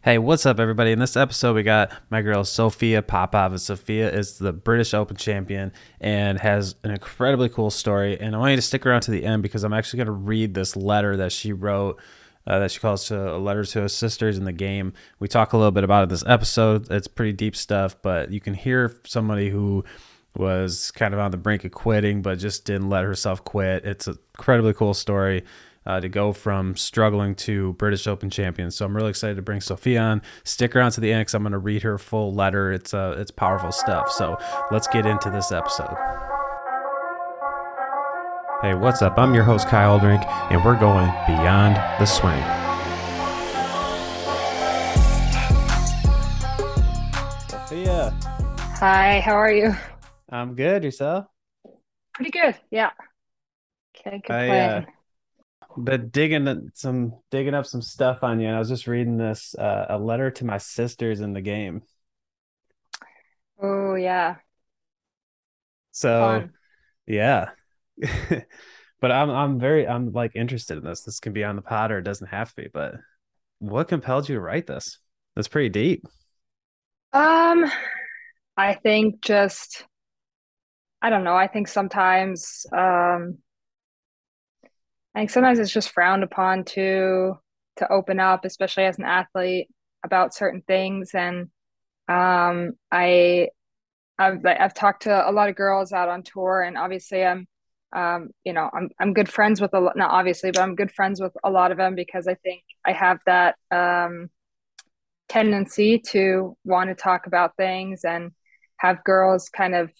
Hey, what's up, everybody? In this episode, we got my girl Sophia Popov. Sophia is the British Open champion and has an incredibly cool story. And I want you to stick around to the end because I'm actually going to read this letter that she wrote. Uh, that she calls to a letter to her sisters in the game. We talk a little bit about it this episode. It's pretty deep stuff, but you can hear somebody who was kind of on the brink of quitting, but just didn't let herself quit. It's an incredibly cool story uh, to go from struggling to British Open champion. So I'm really excited to bring Sophia on. Stick around to the end because I'm going to read her full letter. It's uh, it's powerful stuff. So let's get into this episode. Hey, what's up? I'm your host Kyle Aldrink, and we're going beyond the swing. Sophia. Hi, how are you? I'm good. Yourself? Pretty good. Yeah. Can't complain. I, uh, been digging some digging up some stuff on you, and I was just reading this uh, a letter to my sisters in the game. Oh yeah. So, Fun. yeah. but I'm I'm very I'm like interested in this. This can be on the pod or it doesn't have to be. But what compelled you to write this? That's pretty deep. Um, I think just I don't know. I think sometimes um I think sometimes it's just frowned upon to to open up, especially as an athlete, about certain things. And um, I I've I've talked to a lot of girls out on tour, and obviously I'm um, you know I'm I'm good friends with a lot. Not obviously, but I'm good friends with a lot of them because I think I have that um, tendency to want to talk about things and have girls kind of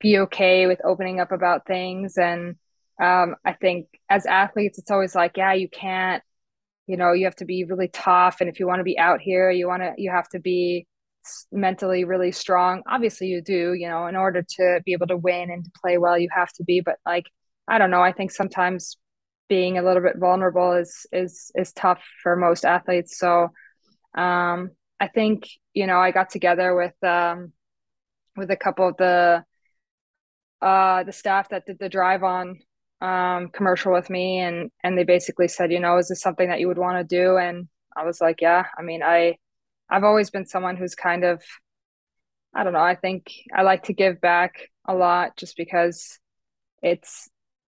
be okay with opening up about things and um, I think as athletes, it's always like, yeah, you can't, you know, you have to be really tough. And if you want to be out here, you want to, you have to be mentally really strong. Obviously, you do, you know, in order to be able to win and to play well, you have to be. But like, I don't know. I think sometimes being a little bit vulnerable is is is tough for most athletes. So, um, I think you know, I got together with um, with a couple of the uh, the staff that did the drive on um, commercial with me and and they basically said you know is this something that you would want to do? And i was like yeah. I mean i i've always been someone who's kind of i don't know i think i like to give back a lot just because it's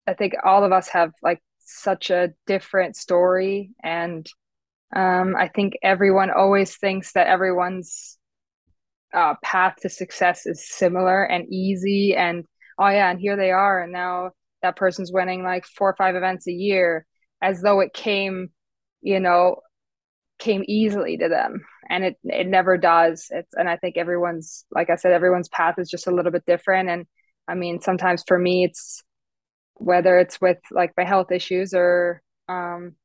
i think all of us have like such a different story. And um, i think everyone always thinks that everyone's uh, path to success is similar and easy and oh yeah and here they are. And now that person's winning like four or five events a year as though it came you know came easily to them. And it it never does. It's and i think everyone's like i said everyone's path is just a little bit different. And i mean sometimes for me it's whether it's with like my health issues or um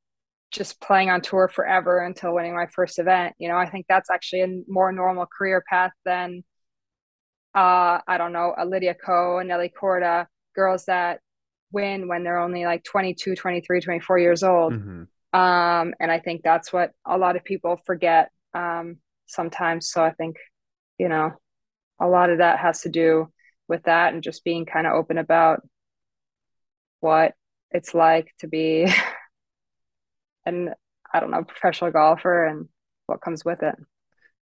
just playing on tour forever until winning my first event you know i think that's actually a more normal career path than uh i don't know a lydia ko and nelly korda girls that win when they're only like 22 23 24 years old. Mm-hmm. um, and i think that's what a lot of people forget um, sometimes. So i think you know a lot of that has to do with that and just being kind of open about what it's like to be an i don't know professional golfer and what comes with it.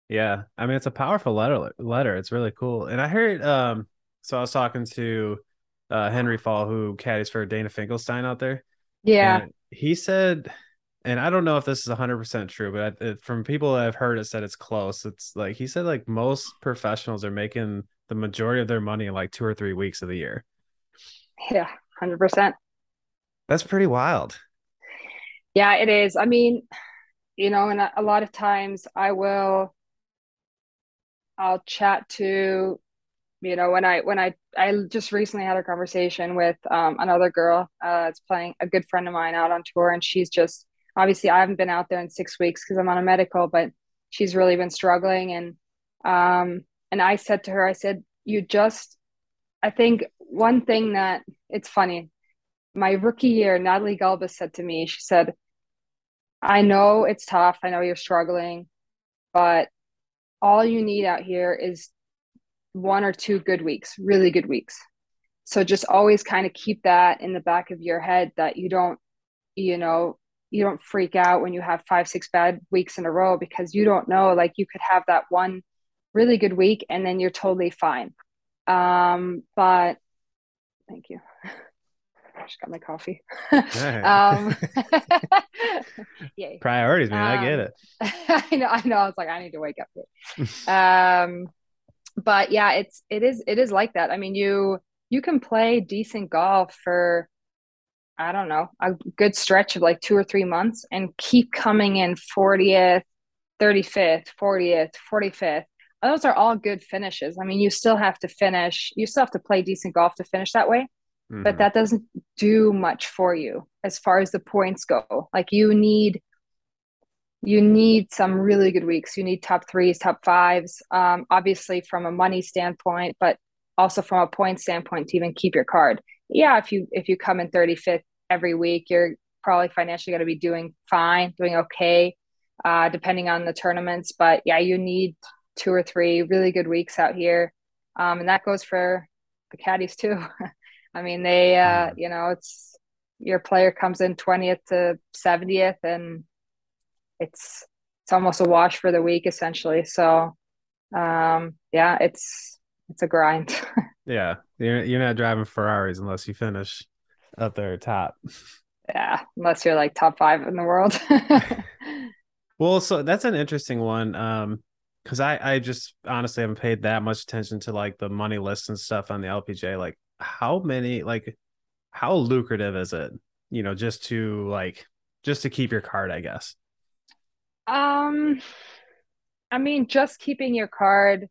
Yeah. I mean it's a powerful letter letter. It's really cool. And i heard um so i was talking to uh, Henry Fall, who caddies for Dana Finkelstein out there. Yeah. And he said, and I don't know if this is 100% true, but it, from people I've heard it said it's close. It's like he said, like most professionals are making the majority of their money in like two or three weeks of the year. Yeah, 100%. That's pretty wild. Yeah, it is. I mean, you know, and a lot of times I will, I'll chat to you know when i when i i just recently had a conversation with um, another girl uh it's playing a good friend of mine out on tour and she's just obviously i haven't been out there in six weeks because i'm on a medical but she's really been struggling and um and i said to her i said you just i think one thing that it's funny. My rookie year natalie gulbis said to me she said i know it's tough i know you're struggling but all you need out here is one or two good weeks, really good weeks. So just always kind of keep that in the back of your head that you don't, you know, you don't freak out when you have five, six bad weeks in a row because you don't know. Like you could have that one really good week and then you're totally fine. Um, but thank you. I just got my coffee. um. Priorities, man. Um, I get it. I know. I know. I was like, I need to wake up. um, but yeah, it's it is it is like that. I mean, you you can play decent golf for I don't know, a good stretch of like two or three months and keep coming in 40th, 35th, 40th, 45th. Those are all good finishes. I mean, you still have to finish, you still have to play decent golf to finish that way, mm-hmm. but that doesn't do much for you as far as the points go. Like you need you need some really good weeks. You need top threes, top fives, um, obviously from a money standpoint, but also from a point standpoint to even keep your card yeah, if you if you come in 35th every week, you're probably financially going to be doing fine, doing okay, uh, depending on the tournaments. But yeah, you need two or three really good weeks out here, um, and that goes for the caddies too. I mean, they, uh, you know, it's your player comes in 20th to 70th, and it's it's almost a wash for the week essentially. So, um, yeah, it's it's a grind. Yeah, you're you're not driving Ferraris unless you finish up there top. Yeah, unless you're like top five in the world. well, so that's an interesting one. Um, because I I just honestly haven't paid that much attention to like the money list and stuff on the LPGA. Like, how many like how lucrative is it? You know, just to like just to keep your card, I guess. Um, I mean, just keeping your card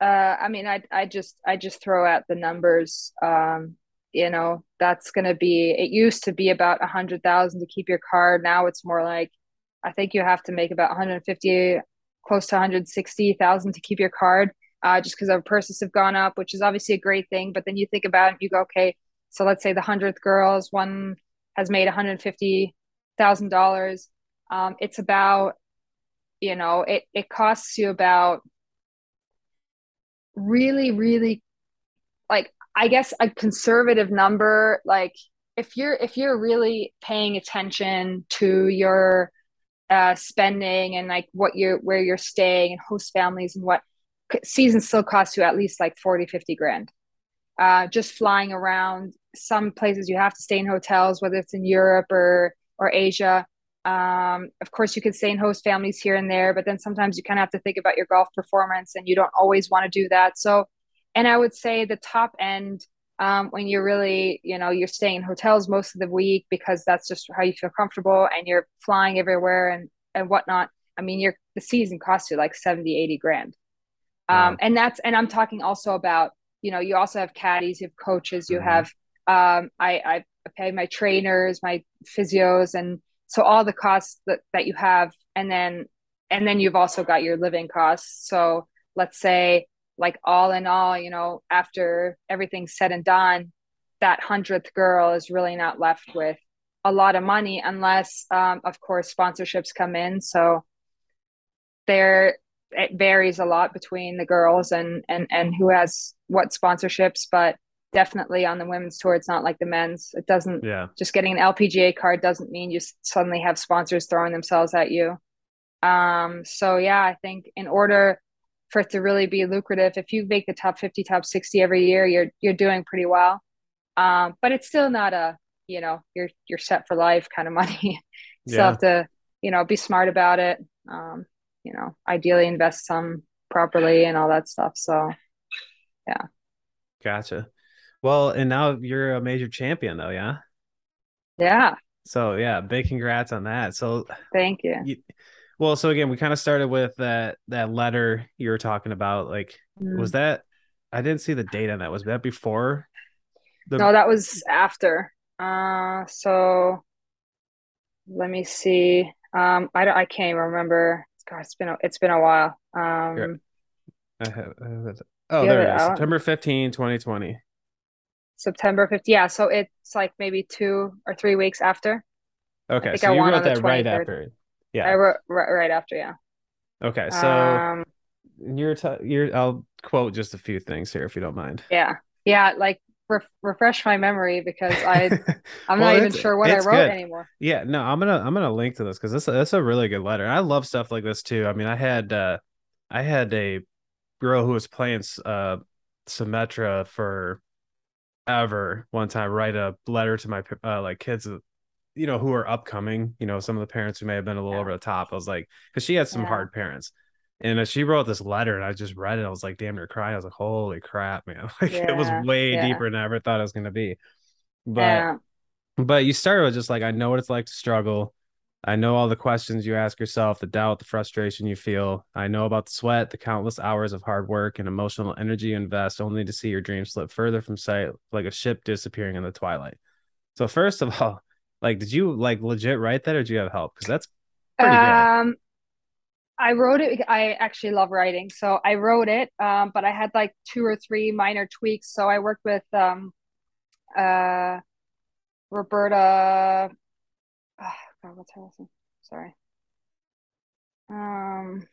uh, I mean, I I just I just throw out the numbers. Um, you know, that's to be. It used to be about a hundred thousand to keep your card. Now it's more like, I think you have to make about 150, close to 160,000 to keep your card. Uh, just because our purses have gone up, which is obviously a great thing. But then you think about it, you go, okay, so let's say the hundredth girls, one has made 150 thousand um. It's about, you know, it it costs you about really, really like I guess a conservative number, like if you're if you're really paying attention to your uh, spending and like what you're where you're staying and host families and what season still costs you at least like 40 50 grand uh, just flying around some places you have to stay in hotels whether it's in europe or or asia um, of course, you could stay in host families here and there, but then sometimes you kind of have to think about your golf performance and you don't always want to do that. So, and I would say the top end, um, when you're really, you know, you're staying in hotels most of the week because that's just how you feel comfortable and you're flying everywhere and, and whatnot. I mean, your the season costs you like 70, 80 grand. Um, wow. and that's, and I'm talking also about, you know, you also have caddies, you have coaches, you mm-hmm. have, um, I, I pay my trainers, my physios, and so all the costs that, that you have and then and then you've also got your living costs. So let's say like all in all you know after everything's said and done that hundredth girl is really not left with a lot of money unless um, of course sponsorships come in. So there it varies a lot between the girls and and and who has what sponsorships but definitely on the women's tour. It's not like the men's. It doesn't yeah. just getting an lpga card doesn't mean you suddenly have sponsors throwing themselves at you. Um so yeah i think in order for it to really be lucrative if you make the top 50 top 60 every year you're you're doing pretty well. Um but it's still not a you know you're you're set for life kind of money. You still yeah. have to you know be smart about it. Um you know ideally invest some properly and all that stuff. So yeah. Gotcha well, and now you're a major champion, though, yeah. Yeah. So yeah, big congrats on that. So thank you. you well, so again, we kind of started with that that letter you were talking about. Like, mm. was that? I didn't see the date on that. Was that before? The... No, that was after. Uh, so let me see. Um, I don't, I can't even remember. God, it's been a, it's been a while. Um, I have, I have oh, there it is. September 15, 2020. September 5th. Yeah, so it's like maybe two or three weeks after. Okay, so I you wrote that right after. Yeah, I wrote right, right after. Yeah. Okay, so um, you're t- you're. I'll quote just a few things here if you don't mind. Yeah, yeah. Like re refresh my memory because I I'm well, not even sure what I wrote good. anymore. Yeah, no, I'm gonna I'm gonna link to this because this that's a really good letter. I love stuff like this too. I mean, I had uh I had a girl who was playing uh Symetra for ever one time write a letter to my uh, like kids you know who are upcoming you know some of the parents who may have been a little yeah. over the top i was like because she had some yeah. hard parents and she wrote this letter and i just read it i was like damn near crying i was like holy crap man like yeah. it was way deeper than i ever thought it was going to be but but you started with just like i know what it's like to struggle I know all the questions you ask yourself, the doubt, the frustration you feel. I know about the sweat, the countless hours of hard work and emotional energy you invest only to see your dreams slip further from sight like a ship disappearing in the twilight. So first of all, like did you like legit write that or did you have help? Because that's pretty um, good. I wrote it. I actually love writing, so I wrote it. Um, but I had like two or three minor tweaks. So I worked with um, uh, Roberta oh, God, what's her last name? Sorry. Um.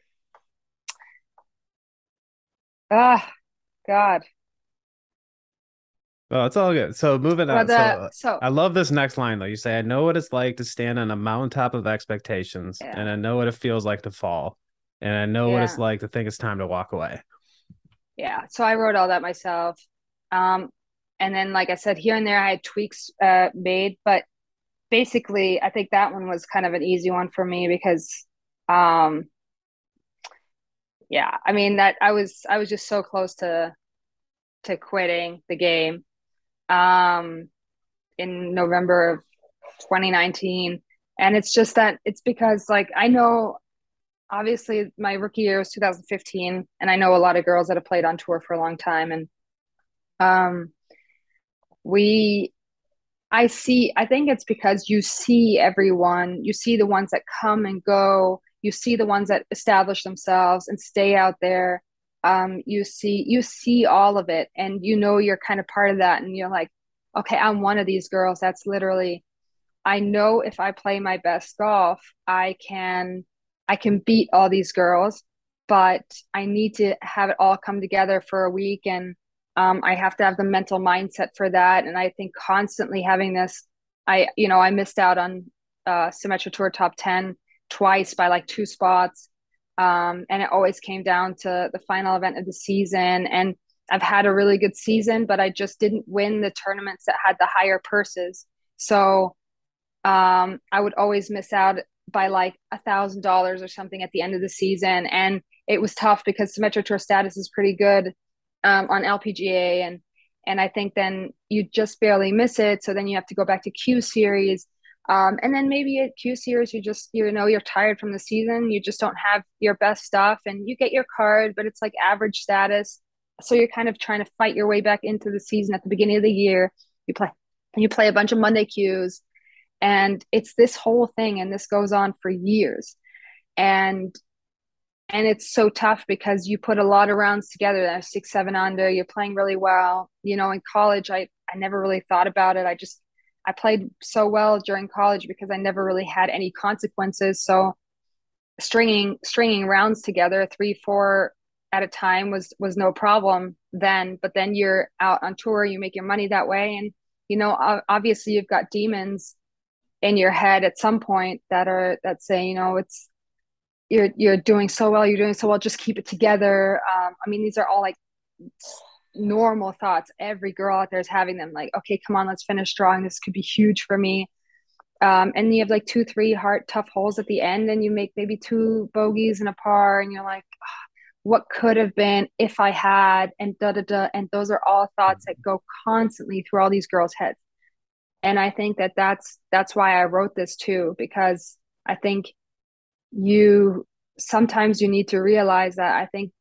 Ah, God. Oh, it's all good. So moving on. so, so, I love this next line though. You say, "I know what it's like to stand on a mountaintop of expectations, yeah. and I know what it feels like to fall, and I know yeah. what it's like to think it's time to walk away." Yeah. So I wrote all that myself. Um, and then, like I said, here and there I had tweaks uh, made, but basically, I think that one was kind of an easy one for me because, um, yeah, I mean that I was I was just so close to to quitting the game, um, in November of 2019, and it's just that it's because like I know obviously my rookie year was 2015 and i know a lot of girls that have played on tour for a long time. And um we I see, I think it's because you see everyone, you see the ones that come and go, you see the ones that establish themselves and stay out there. Um, you see, you see all of it, and you know you're kind of part of that, and you're like, okay, I'm one of these girls. That's literally, I know if I play my best golf, I can, I can beat all these girls, but I need to have it all come together for a week and um, I have to have the mental mindset for that. And I think constantly having this, I, you know, I missed out on uh, Symetra Tour top 10 twice by like two spots. Um, and it always came down to the final event of the season. And I've had a really good season, but I just didn't win the tournaments that had the higher purses. So um, I would always miss out by like a thousand dollars or something at the end of the season. And it was tough because Symetra Tour status is pretty good um, on LPGA and and I think then you just barely miss it. So then you have to go back to Q series. Um, and then maybe at Q series, you just, you know, you're tired from the season. You just don't have your best stuff and you get your card, but it's like average status. So you're kind of trying to fight your way back into the season at the beginning of the year. You play, you play a bunch of Monday Qs and it's this whole thing. And this goes on for years. And and it's so tough because you put a lot of rounds together that six seven under you're playing really well. You know in college i i never really thought about it. I just i played so well during college because i never really had any consequences. So stringing stringing rounds together three four at a time was was no problem then. But then you're out on tour you make your money that way. And you know obviously you've got demons in your head at some point that are that say you know it's you're you're doing so well you're doing so well just keep it together. Um, i mean these are all like normal thoughts. Every girl out there is having them like okay come on let's finish strong this could be huge for me. Um, and you have like two three hard tough holes at the end and you make maybe two bogeys and a par and you're like oh, what could have been if i had? And da da da. And those are all thoughts that go constantly through all these girls heads. And i think that that's that's why i wrote this too because i think you sometimes you need to realize that I think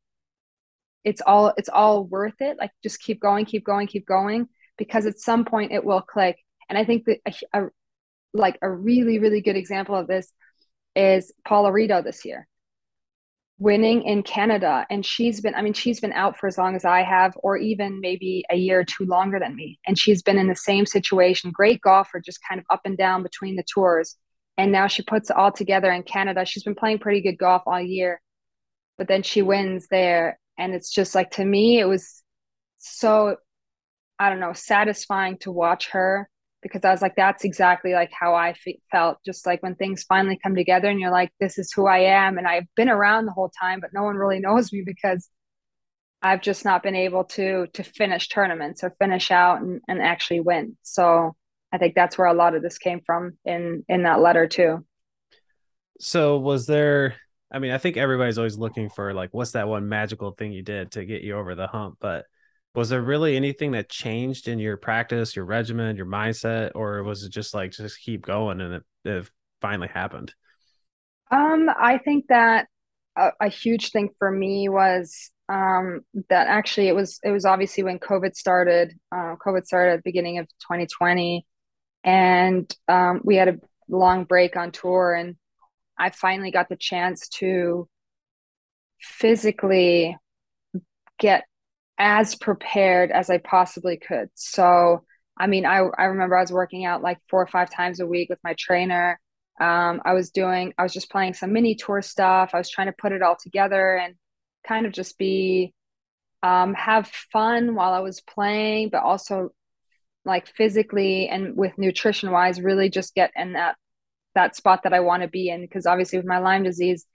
it's all it's all worth it. Like just keep going, keep going, keep going, because at some point it will click. And I think that a, a like a really really good example of this is Paula Reto this year winning in Canada. And she's been, I mean, she's been out for as long as I have, or even maybe a year or two longer than me. And she's been in the same situation. Great golfer, just kind of up and down between the tours and now she puts it all together in Canada. She's been playing pretty good golf all year, but then she wins there, and it's just like to me, it was so I don't know, satisfying to watch her because I was like, that's exactly like how I fe- felt. Just like when things finally come together and you're like, this is who I am. And I've been around the whole time, but no one really knows me because I've just not been able to to finish tournaments or finish out and, and actually win. So I think that's where a lot of this came from in in that letter too. So was there I mean, I think everybody's always looking for like what's that one magical thing you did to get you over the hump, but was there really anything that changed in your practice, your regimen, your mindset, or was it just like just keep going and it, it finally happened? Um, I think that a, a huge thing for me was um, that actually it was it was obviously when COVID started. Uh, COVID started at the beginning of 2020, and um, we had a long break on tour, and I finally got the chance to physically get as prepared as I possibly could. So, I mean, I I remember I was working out like four or five times a week with my trainer. Um, I was doing, I was just playing some mini tour stuff. I was trying to put it all together and kind of just be um, have fun while I was playing, but also like physically and with nutrition wise, really just get in that that spot that I want to be in. Because obviously, with my Lyme disease,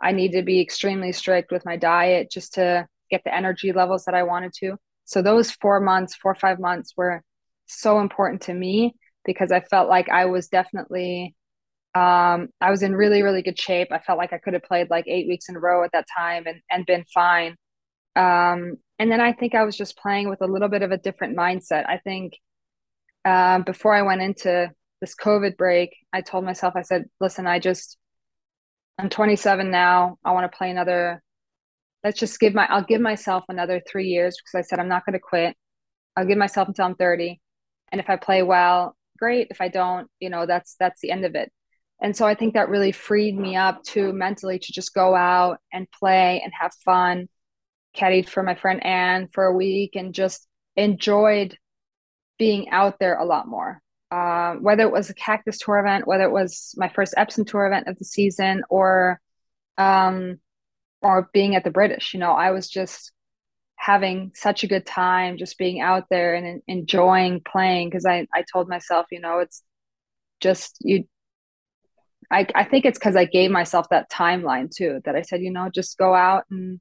I need to be extremely strict with my diet just to get the energy levels that I wanted to. So those four months, four or five months, were so important to me because I felt like I was definitely um, I was in really, really good shape. I felt like I could have played like eight weeks in a row at that time and, and been fine. Um, and then I think I was just playing with a little bit of a different mindset. I think um, before I went into this COVID break, I told myself, I said, listen, I just, I'm 27 now. I want to play another, let's just give my, I'll give myself another three years because I said, I'm not going to quit. I'll give myself until I'm 30. And if I play well, great. If I don't, you know, that's, that's the end of it. And so I think that really freed me up to mentally to just go out and play and have fun caddied for my friend Anne for a week and just enjoyed being out there a lot more. Uh, whether it was a cactus tour event, whether it was my first Epson tour event of the season, or um, or being at the British, you know, I was just having such a good time, just being out there and enjoying playing. Because I I told myself, you know, it's just you. I I think it's because I gave myself that timeline too. That I said, you know, just go out and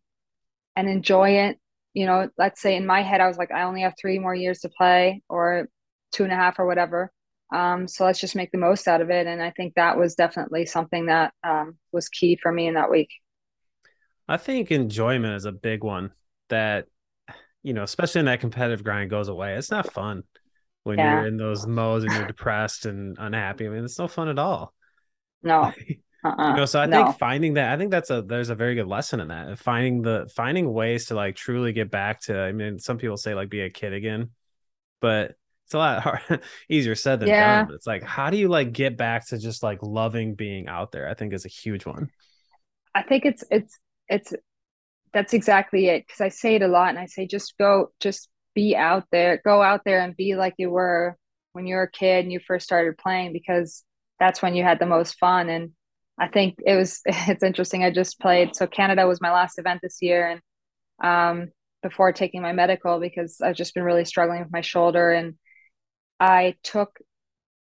and enjoy it. You know, let's say in my head, I was like, I only have three more years to play or two and a half or whatever. Um, so let's just make the most out of it. And I think that was definitely something that um, was key for me in that week. I think enjoyment is a big one that, you know, especially in that competitive grind goes away. It's not fun when yeah. you're in those modes and you're depressed and unhappy. I mean, it's no fun at all. No. Uh-uh. You know, so I no. think finding that, I think that's a there's a very good lesson in that. Finding the finding ways to like truly get back to. I mean, some people say like be a kid again, but it's a lot hard, easier said than yeah. done. But it's like, how do you like get back to just like loving being out there? I think is a huge one. I think it's it's it's that's exactly it because I say it a lot, and I say just go, just be out there, go out there and be like you were when you were a kid and you first started playing because that's when you had the most fun and I think it was it's interesting. I just played so Canada was my last event this year, and um, before taking my medical because I've just been really struggling with my shoulder, and I took.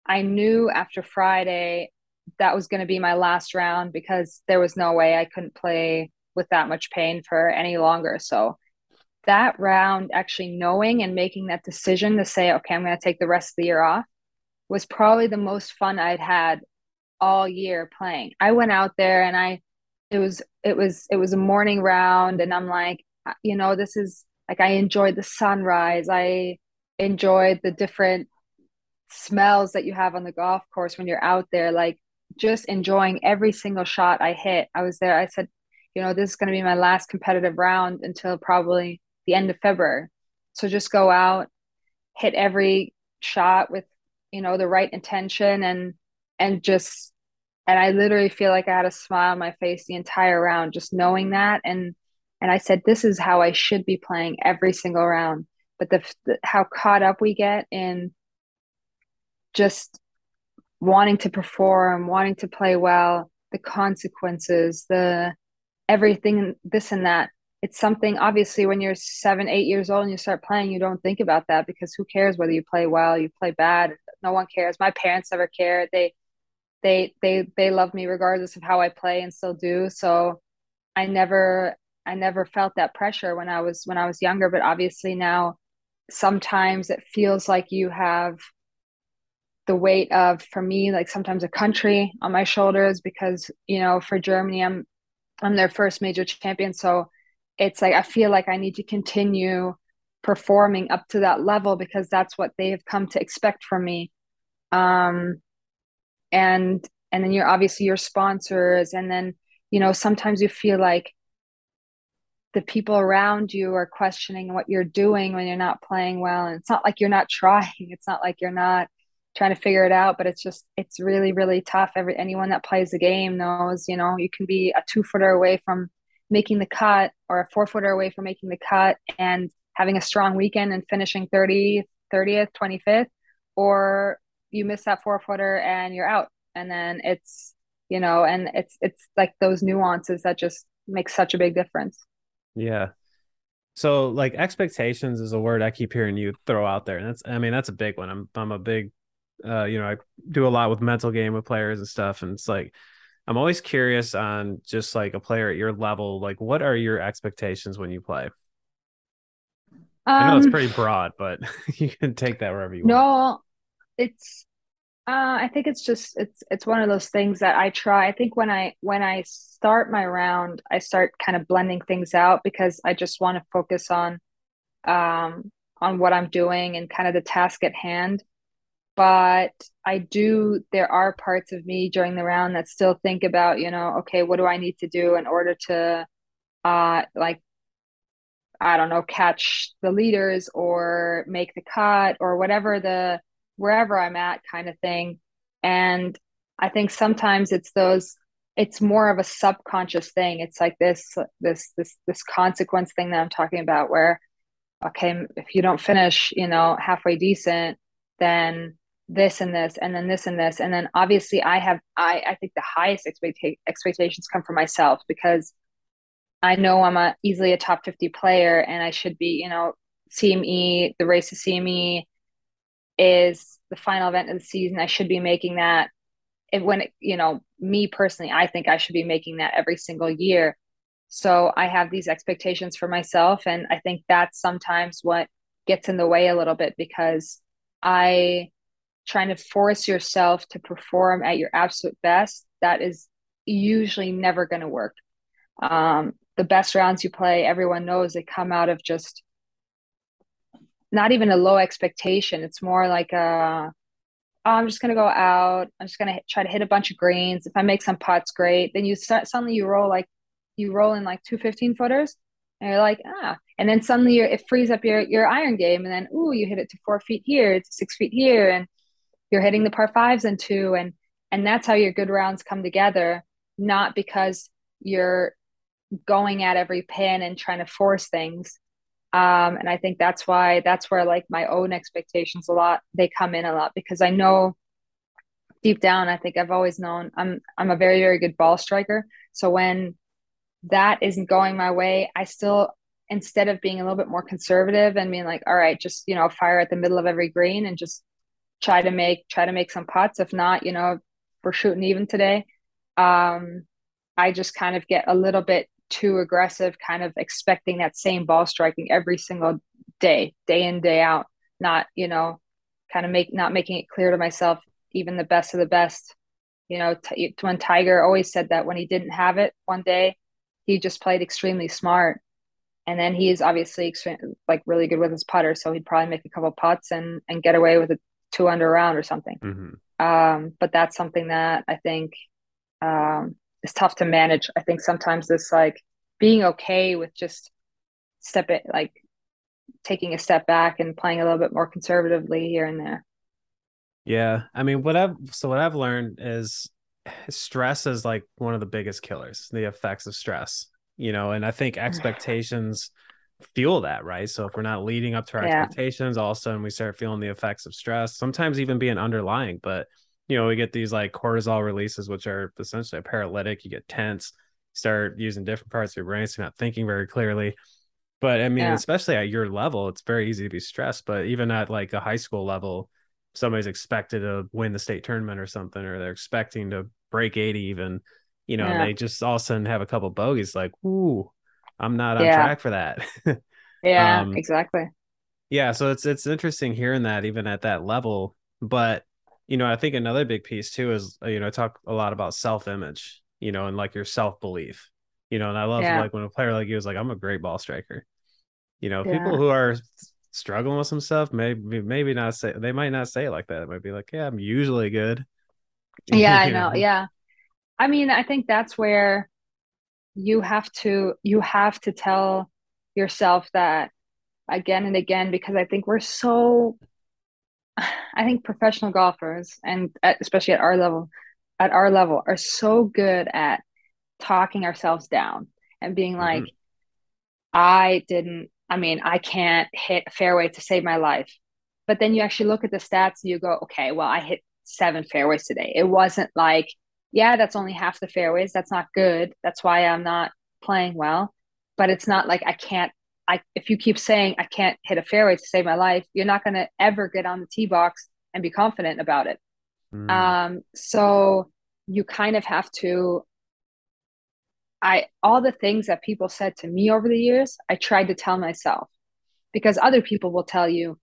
I knew after Friday that was going to be my last round because there was no way I couldn't play with that much pain for any longer. So that round, actually knowing and making that decision to say, okay, I'm going to take the rest of the year off, was probably the most fun I'd had all year playing. I went out there and I it was it was it was a morning round and I'm like uh, you know this is like I enjoyed the sunrise. I enjoyed the different smells that you have on the golf course when you're out there like just enjoying every single shot I hit. I was there I said you know this is going to be my last competitive round until probably the end of February. So just go out, hit every shot with you know the right intention and and just and I literally feel like I had a smile on my face the entire round, just knowing mm. that. And and I said, this is how I should be playing every single round. But the, the how caught up we get in just wanting to perform, wanting to play well, the consequences, the everything, this and that. it's something obviously when you're seven, eight years old and you start playing, you don't think about that because who cares whether you play well, you play bad. No one cares. My parents never care. They they they they love me regardless of how I play and still do. So I never I never felt that pressure when I was when I was younger, but obviously now sometimes it feels like you have the weight of for me like sometimes a country on my shoulders because you know for Germany I'm I'm their first major champion so it's like I feel like I need to continue performing up to that level because that's what they have come to expect from me um and and then you're obviously your sponsors and then you know sometimes you feel like the people around you are questioning what you're doing when you're not playing well and it's not like you're not trying it's not like you're not trying to figure it out but it's just it's really really tough. Every anyone that plays the game knows you know you can be a two footer away from making the cut or a four footer away from making the cut and having a strong weekend and finishing 30 30th 25th or you miss that four footer and you're out and then it's you know and it's it's like those nuances that just make such a big difference yeah so like expectations is a word i keep hearing you throw out there and that's i mean that's a big one i'm i'm a big uh, you know, I do a lot with mental game with players and stuff. And it's like, I'm always curious on just like a player at your level, like what are your expectations when you play? Um, I know it's um, pretty broad, but you can take that wherever you no, want. It's uh, I think it's just it's it's one of those things that I try. I think when I when I start my round, I start kind of blending things out because I just want to focus on um on what I'm doing and kind of the task at hand but I do, there are parts of me during the round that still think about, you know, okay, what do I need to do in order to, uh, like, I don't know, catch the leaders or make the cut or whatever the, wherever I'm at kind of thing. And I think sometimes it's those, it's more of a subconscious thing. It's like this, this, this, this consequence thing that I'm talking about where, okay, if you don't finish, you know, halfway decent, then this and this and then this and this and then obviously i have i i think the highest expecta- expectations come from myself because i know i'm a easily a top 50 player and i should be you know cme the race to cme is the final event of the season i should be making that if when it, you know me personally i think i should be making that every single year so i have these expectations for myself and i think that's sometimes what gets in the way a little bit because i trying to force yourself to perform at your absolute best, that is usually never going to work. Um, the best rounds you play, everyone knows they come out of just not even a low expectation. It's more like a, oh, I'm just gonna go out. I'm just gonna try to hit a bunch of greens. If I make some putts, great. Then you start suddenly you roll like you roll in like two 15 footers, and you're like ah. And then suddenly it frees up your your iron game, and then ooh, you hit it to four feet here, to six feet here, and you're hitting the par fives and two and and that's how your good rounds come together not because you're going at every pin and trying to force things um, and i think that's why that's where like my own expectations a lot they come in a lot because i know deep down i think i've always known i'm i'm a very very good ball striker so when that isn't going my way i still instead of being a little bit more conservative and being like all right just you know fire at the middle of every green and just try to make try to make some putts. If not, you know, we're shooting even today. Um, I just kind of get a little bit too aggressive, kind of expecting that same ball striking every single day, day in, day out. Not, you know, kind of make not making it clear to myself, even the best of the best. You know, t- when Tiger always said that when he didn't have it one day, he just played extremely smart. And then he is obviously extreme, like really good with his putter, so he'd probably make a couple putts and and get away with a two under round or something. Mm-hmm. Um, but that's something that I think um, is tough to manage. I think sometimes this like being okay with just step it like taking a step back and playing a little bit more conservatively here and there. Yeah, I mean, what I've so what I've learned is stress is like one of the biggest killers. The effects of stress, you know, and I think mm-hmm. expectations fuel that, right? So if we're not leading up to our yeah. expectations, all of a sudden we start feeling the effects of stress, sometimes even being underlying. But you know, we get these like cortisol releases, which are essentially a paralytic. You get tense, start using different parts of your brain, so you're not thinking very clearly. But I mean, yeah. especially at your level, it's very easy to be stressed. But even at like a high school level, somebody's expected to win the state tournament or something, or they're expecting to break 80 even, you know, yeah. they just all of a sudden have a couple bogeys like, ooh, I'm not on yeah. track for that. yeah, um, exactly. Yeah, so it's it's interesting hearing that even at that level. But you know, I think another big piece too is uh, you know, I talk a lot about self-image, you know, and like your self-belief. You know, and I love yeah. like when a player like you is like, I'm a great ball striker you know, yeah. people who are struggling with some stuff, maybe maybe not say they might not say it like that. It might be like, yeah, I'm usually good. Yeah, I know. Yeah. I mean, I think that's where you have to you have to tell yourself that again and again because I think we're so I think professional golfers and especially at our level at our level are so good at talking ourselves down and being like mm-hmm. I didn't I mean, I can't hit a fairway to save my life. But then you actually look at the stats and you go, okay, well, I hit seven fairways today. It wasn't like, yeah, that's only half the fairways. That's not good. That's why I'm not playing well. But it's not like I can't. I if you keep saying I can't hit a fairway to save my life, you're not going to ever get on the tee box and be confident about it. Mm. Um, so you kind of have to I all the things that people said to me over the years, I tried to tell myself because other people will tell you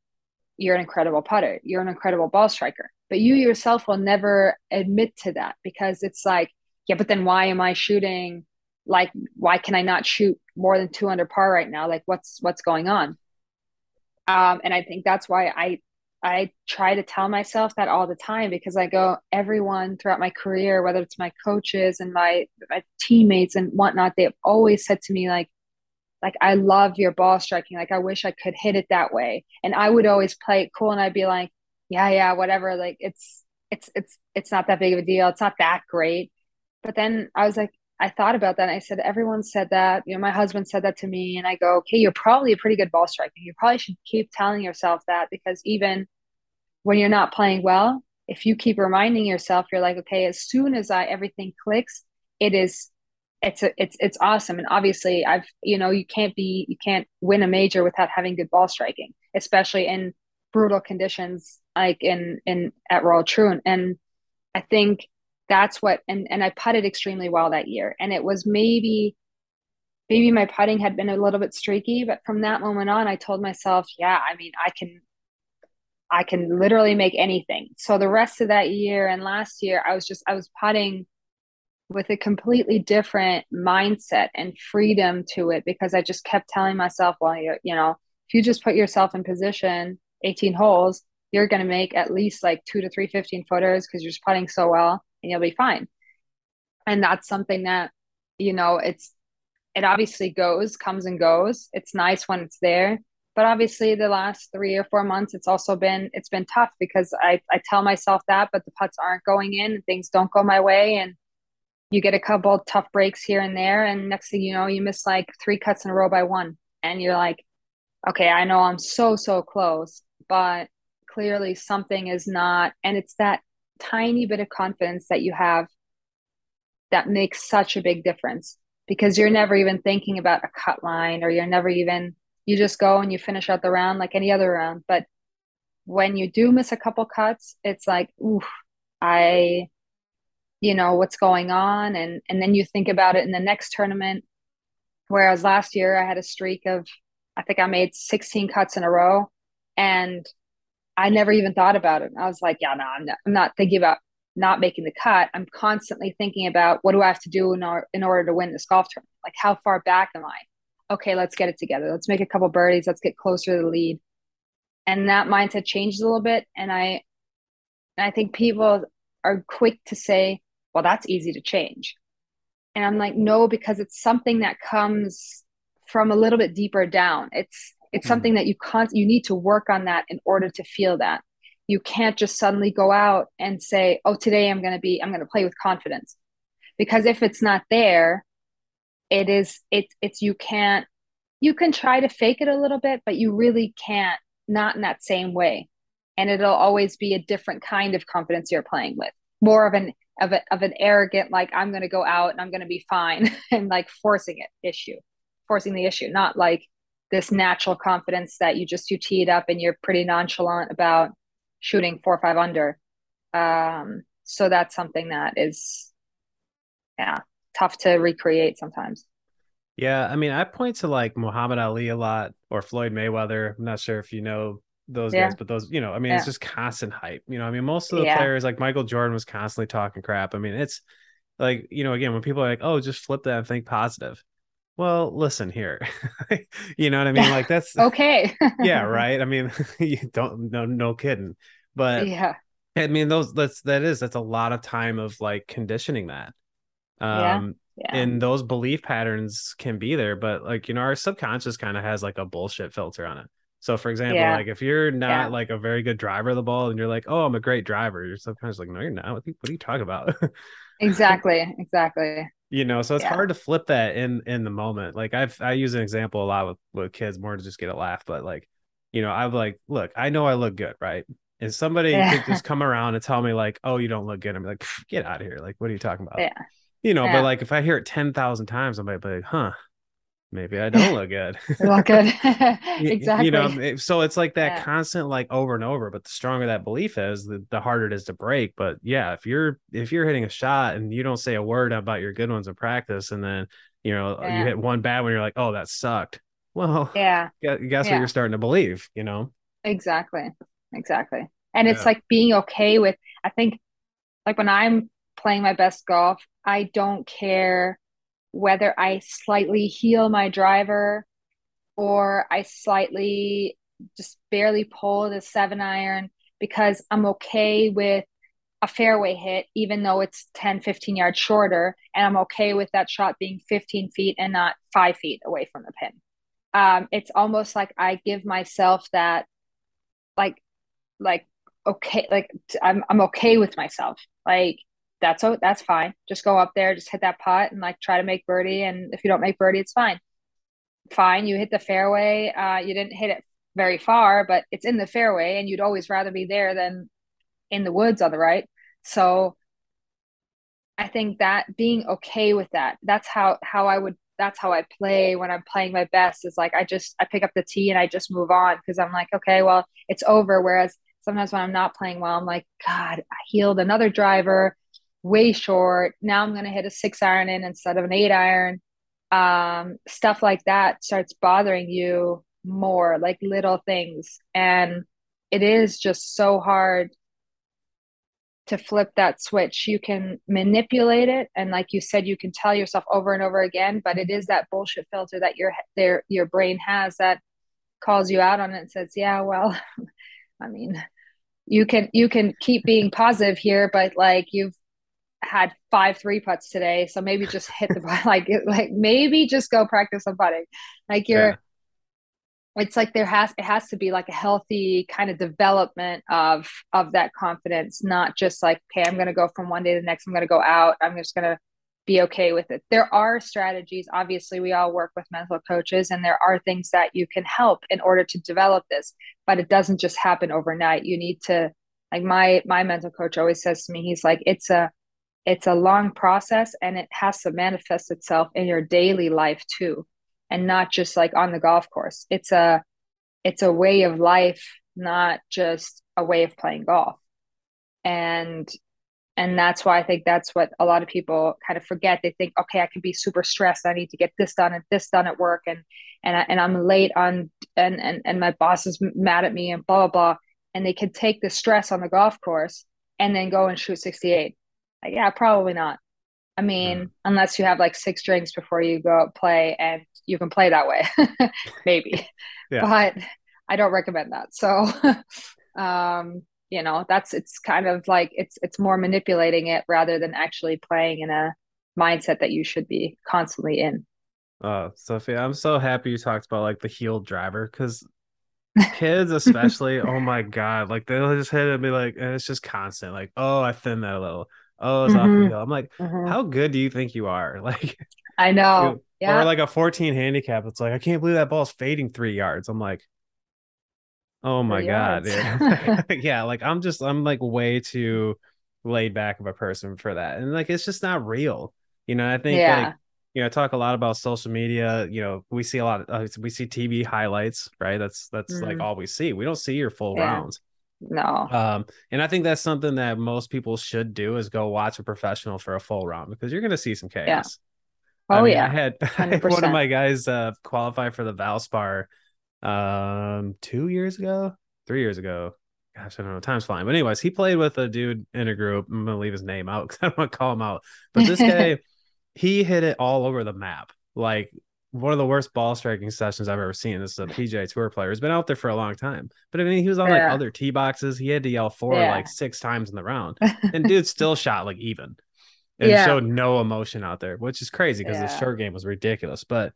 you're an incredible putter, you're an incredible ball striker, but you yourself will never admit to that because it's like, yeah, but then why am I shooting like why can I not shoot more than 2 under par right now? Like what's what's going on? Um, and I think that's why I I try to tell myself that all the time because I go, everyone throughout my career, whether it's my coaches and my, my teammates and whatnot, they've always said to me, like, like I love your ball striking. Like I wish I could hit it that way. And I would always play it cool and I'd be like, yeah, yeah, whatever. Like it's it's it's it's not that big of a deal. It's not that great. But then I was like, I thought about that and I said, everyone said that. You know, my husband said that to me. And I go, okay, you're probably a pretty good ball striker. You probably should keep telling yourself that because even when you're not playing well, if you keep reminding yourself, you're like, okay, as soon as I everything clicks, it is it's a, it's it's awesome. And obviously I've you know, you can't be you can't win a major without having good ball striking, especially in brutal conditions like in in at Royal Troon. And I think that's what and and I putted extremely well that year. And it was maybe maybe my putting had been a little bit streaky, but from that moment on I told myself, yeah, I mean, I can I can literally make anything. So the rest of that year and last year, I was just, I was putting with a completely different mindset and freedom to it because I just kept telling myself, well, you you know, if you just put yourself in position 18 holes, you're going to make at least like two to three 15 footers because you're just putting so well and you'll be fine. And that's something that, you know, it's, it obviously goes, comes and goes. It's nice when it's there but obviously the last three or four months it's also been it's been tough because i i tell myself that but the putts aren't going in and things don't go my way and you get a couple tough breaks here and there and next thing you know you miss like three cuts in a row by one and you're like okay i know i'm so so close but clearly something is not and it's that tiny bit of confidence that you have that makes such a big difference because you're never even thinking about a cut line or you're never even you just go and you finish out the round like any other round. But when you do miss a couple cuts, it's like, ooh, I, you know, what's going on? And and then you think about it in the next tournament. Whereas last year I had a streak of, I think I made 16 cuts in a row, and I never even thought about it. I was like, yeah, no, I'm not, I'm not thinking about not making the cut. I'm constantly thinking about what do I have to do in, or, in order to win this golf tournament? Like, how far back am I? okay, let's get it together. Let's make a couple birdies. Let's get closer to the lead. And that mindset changed a little bit. And I, and I think people are quick to say, well, that's easy to change. And I'm like, no, because it's something that comes from a little bit deeper down. It's, it's mm-hmm. something that you can't, you need to work on that in order to feel that. You can't just suddenly go out and say, oh, today I'm going to be, I'm going to play with confidence. Because if it's not there, it is it's it's you can't you can try to fake it a little bit but you really can't not in that same way and it'll always be a different kind of confidence you're playing with more of an of a, of an arrogant like I'm going to go out and I'm going to be fine and like forcing it issue, forcing the issue, not like this natural confidence that you just you tee it up and you're pretty nonchalant about shooting four or five under. Um, so that's something that is, yeah, tough to recreate sometimes. Yeah, I mean, I point to like Muhammad Ali a lot or Floyd Mayweather. I'm not sure if you know those yeah. guys, but those, you know, I mean, yeah. it's just constant hype. You know, I mean, most of the yeah. players, like Michael Jordan, was constantly talking crap. I mean, it's like, you know, again, when people are like, "Oh, just flip that and think positive," well, listen here, you know what I mean? Like that's okay. yeah, right. I mean, you don't no no kidding, but yeah, I mean those that's that is that's a lot of time of like conditioning that. Um, yeah. and those belief patterns can be there, but like you know, our subconscious kind of has like a bullshit filter on it. So, for example, yeah. like if you're not yeah. like a very good driver of the ball and you're like, oh, I'm a great driver, you're sometimes like, no, you're not. What are you, what are you talking about? exactly. Exactly. You know, so it's yeah. hard to flip that in in the moment. Like I've I use an example a lot with, with kids more to just get a laugh, but like, you know, I'm like, look, I know I look good, right? And somebody could just come around and tell me like, oh, you don't look good. I'm like, get out of here. Like, what are you talking about? Yeah. You know, but like if I hear it ten thousand times, I might be like, huh, maybe I don't look good. look good. exactly. You know, so it's like that yeah. constant like over and over, but the stronger that belief is, the, the harder it is to break. But yeah, if you're if you're hitting a shot and you don't say a word about your good ones in practice and then you know yeah. you hit one bad one, you're like, oh, that sucked. Well, yeah. Guess yeah. what you're starting to believe, you know? Exactly. Exactly. And it's like being okay with I think like when I'm playing my best golf, I don't care whether I slightly heel my driver or I slightly just barely pull the seven iron because I'm okay with a fairway hit, even though it's 10, 15 yards shorter. And I'm okay with that shot being 15 feet and not five feet away from the pin. Um, it's almost like I give myself that, like, like, okay, like I'm, I'm okay with myself. Like, that's that's fine. Just go up there, just hit that putt and like try to make birdie. And if you don't make birdie, it's fine. Fine, you hit the fairway. Uh, you didn't hit it very far, but it's in the fairway, and you'd always rather be there than in the woods on the right. So I think that being okay with that, that's how how I would that's how I play when I'm playing my best is like I just I pick up the tee and I just move on because I'm like, okay, well, it's over. Whereas sometimes when I'm not playing well, I'm like, God, I heeled another driver way short. Now I'm going to hit a six iron in instead of an eight iron. Um, stuff like that starts bothering you more, like little things. And it is just so hard to flip that switch. You can manipulate it. And like you said, you can tell yourself over and over again, but it is that bullshit filter that your, their, your brain has that calls you out on it and says, yeah, well, I mean, you can you can keep being positive here but like you've had five three putts today, so maybe just hit the like like maybe just go practice some putting. Like you're yeah. it's like there has it has to be like a healthy kind of development of of that confidence, not just like, okay, I'm gonna go from one day to the next, I'm gonna go out, I'm just gonna be okay with it. There are strategies. Obviously, we all work with mental coaches, and there are things that you can help in order to develop this, but it doesn't just happen overnight. You need to like my my mental coach always says to me, he's like, it's a it's a long process and it has to manifest itself in your daily life too and not just like on the golf course. It's a it's a way of life not just a way of playing golf. And and that's why i think that's what a lot of people kind of forget. They think okay i can be super stressed. I need to get this done and this done at work and and, I, and i'm late on and, and and my boss is mad at me and blah blah blah. And they can take the stress on the golf course and then go and shoot 68 like, yeah, probably not. I mean, mm. unless you have like six drinks before you go out play and you can play that way, maybe. Yeah. But I don't recommend that. So, um, you know, that's it's kind of like it's it's more manipulating it rather than actually playing in a mindset that you should be constantly in. Oh, Sophia, I'm so happy you talked about like the heeled driver because kids especially oh my god like they'll just hit it and be like and it's just constant like oh i thinned that a little oh, it's mm-hmm. off the. I'm like, mm-hmm. how good do you think you are? Like, I know. yeah. Or like a 14 handicap. It's like, I can't believe that ball's fading three yards. I'm like, oh my three God. yeah, like I'm just, I'm like way too laid back of a person for that. And like it's just not real. You know, I think Yeah. like you know, I talk a lot about social media. You know, we see a lot of uh, we see TV highlights, right? That's that's like Mhm. all we see. We don't see your full Yeah. rounds. No. Um, and I think that's something that most people should do is go watch a professional for a full round because you're gonna see some chaos. Oh I mean, yeah. I had, I had one of my guys uh qualify for the Valspar um two years ago, three years ago. Gosh, I don't know. Time's flying. But anyways, he played with a dude in a group. I'm gonna leave his name out because I don't want to call him out. But this guy, he hit it all over the map. Like one of the worst ball striking sessions I've ever seen. This is a PGA Tour player. He's been out there for a long time. But I mean, he was on like Yeah. other tee boxes. He had to yell four Yeah. like six times in the round, and dude still shot like even, and Yeah. showed no emotion out there, which is crazy because the short game was ridiculous. But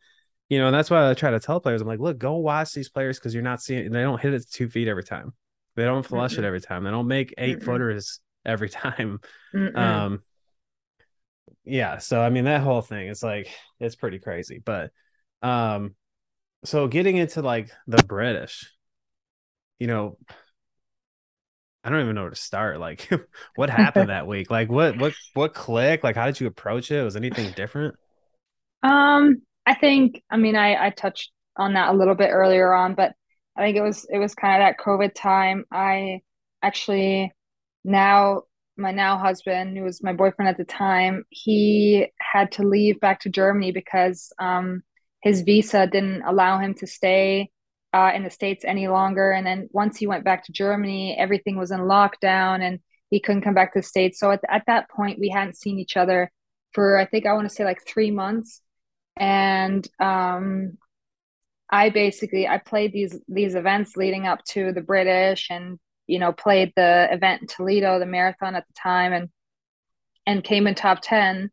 you know, that's why I try to tell players, I'm like, look, go watch these players because you're not seeing. They don't hit it two feet every time. They don't flush it Mm-mm. every time. They don't make 8 Mm-mm. footers every time. Mm-mm. Um, yeah. So I mean, that whole thing is like it's pretty crazy. But um, so getting into like the British, you know, I don't even know where to start. Like, what happened that week? Like, what what what click? Like, how did you approach it? Was anything different? Um, I think, I mean, I I touched on that a little bit earlier on, but I think it was it was kind of that COVID time. I actually now my now husband, who was my boyfriend at the time, he had to leave back to Germany because um his visa didn't allow him to stay uh in the States any longer. And then once he went back to Germany, everything was in lockdown and he couldn't come back to the States. So at at that point, we hadn't seen each other for I think I want to say like three months and um I basically I played these these events leading up to the British and you know played the event in Toledo the marathon at the time and and came in top 10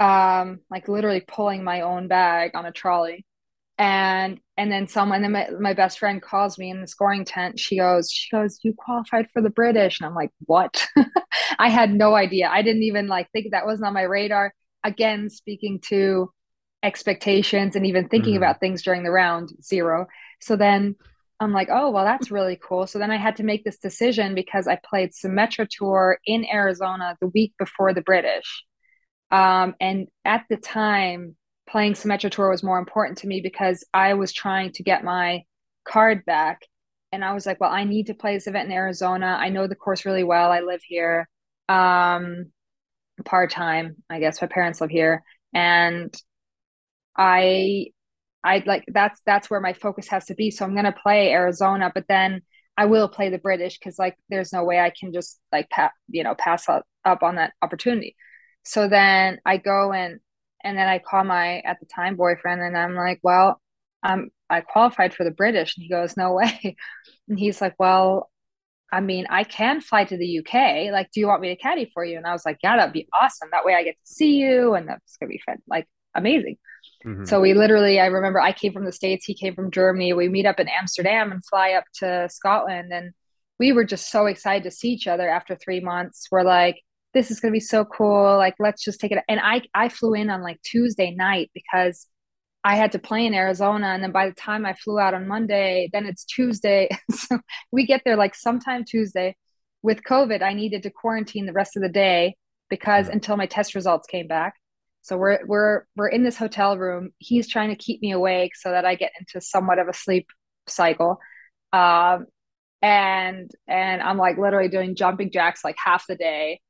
um like literally pulling my own bag on a trolley and and then someone then my, my best friend calls me in the scoring tent she goes she goes you qualified for the British and I'm like what I had no idea I didn't even like think that wasn't on my radar again speaking to expectations and even thinking Mhm. about things during the round zero. So then I'm like, oh, well, that's really cool. So then I had to make this decision because I played Symetra Tour in Arizona the week before the British. Um, and at the time, playing Symetra Tour was more important to me because I was trying to get my card back. And I was like, well, I need to play this event in Arizona. I know the course really well. I live here um, part time, I guess. My parents live here. And I I like that's that's where my focus has to be. So I'm gonna play Arizona, but then I will play the British because like there's no way I can just like pa- you know pass up, up on that opportunity. So then I go and and then I call my at the time boyfriend and I'm like, well, I'm I qualified for the British, and he goes, no way, and he's like, well. I mean, I can fly to the UK. Like, do you want me to caddy for you? And I was like, yeah, that'd be awesome. That way I get to see you, and that's gonna be fun, like amazing. Mhm. So we literally, I remember I came from the States, he came from Germany. We meet up in Amsterdam and fly up to Scotland. And we were just so excited to see each other after three months. We're like, this is going to be so cool. Like, let's just take it. And I, I flew in on like Tuesday night because I had to play in Arizona. And then by the time I flew out on Monday, then it's Tuesday. so we get there like sometime Tuesday. With COVID, I needed to quarantine the rest of the day because until my test results came back. So we're we're we're in this hotel room. He's trying to keep me awake so that I get into somewhat of a sleep cycle. Um, and and I'm like literally doing jumping jacks like half the day.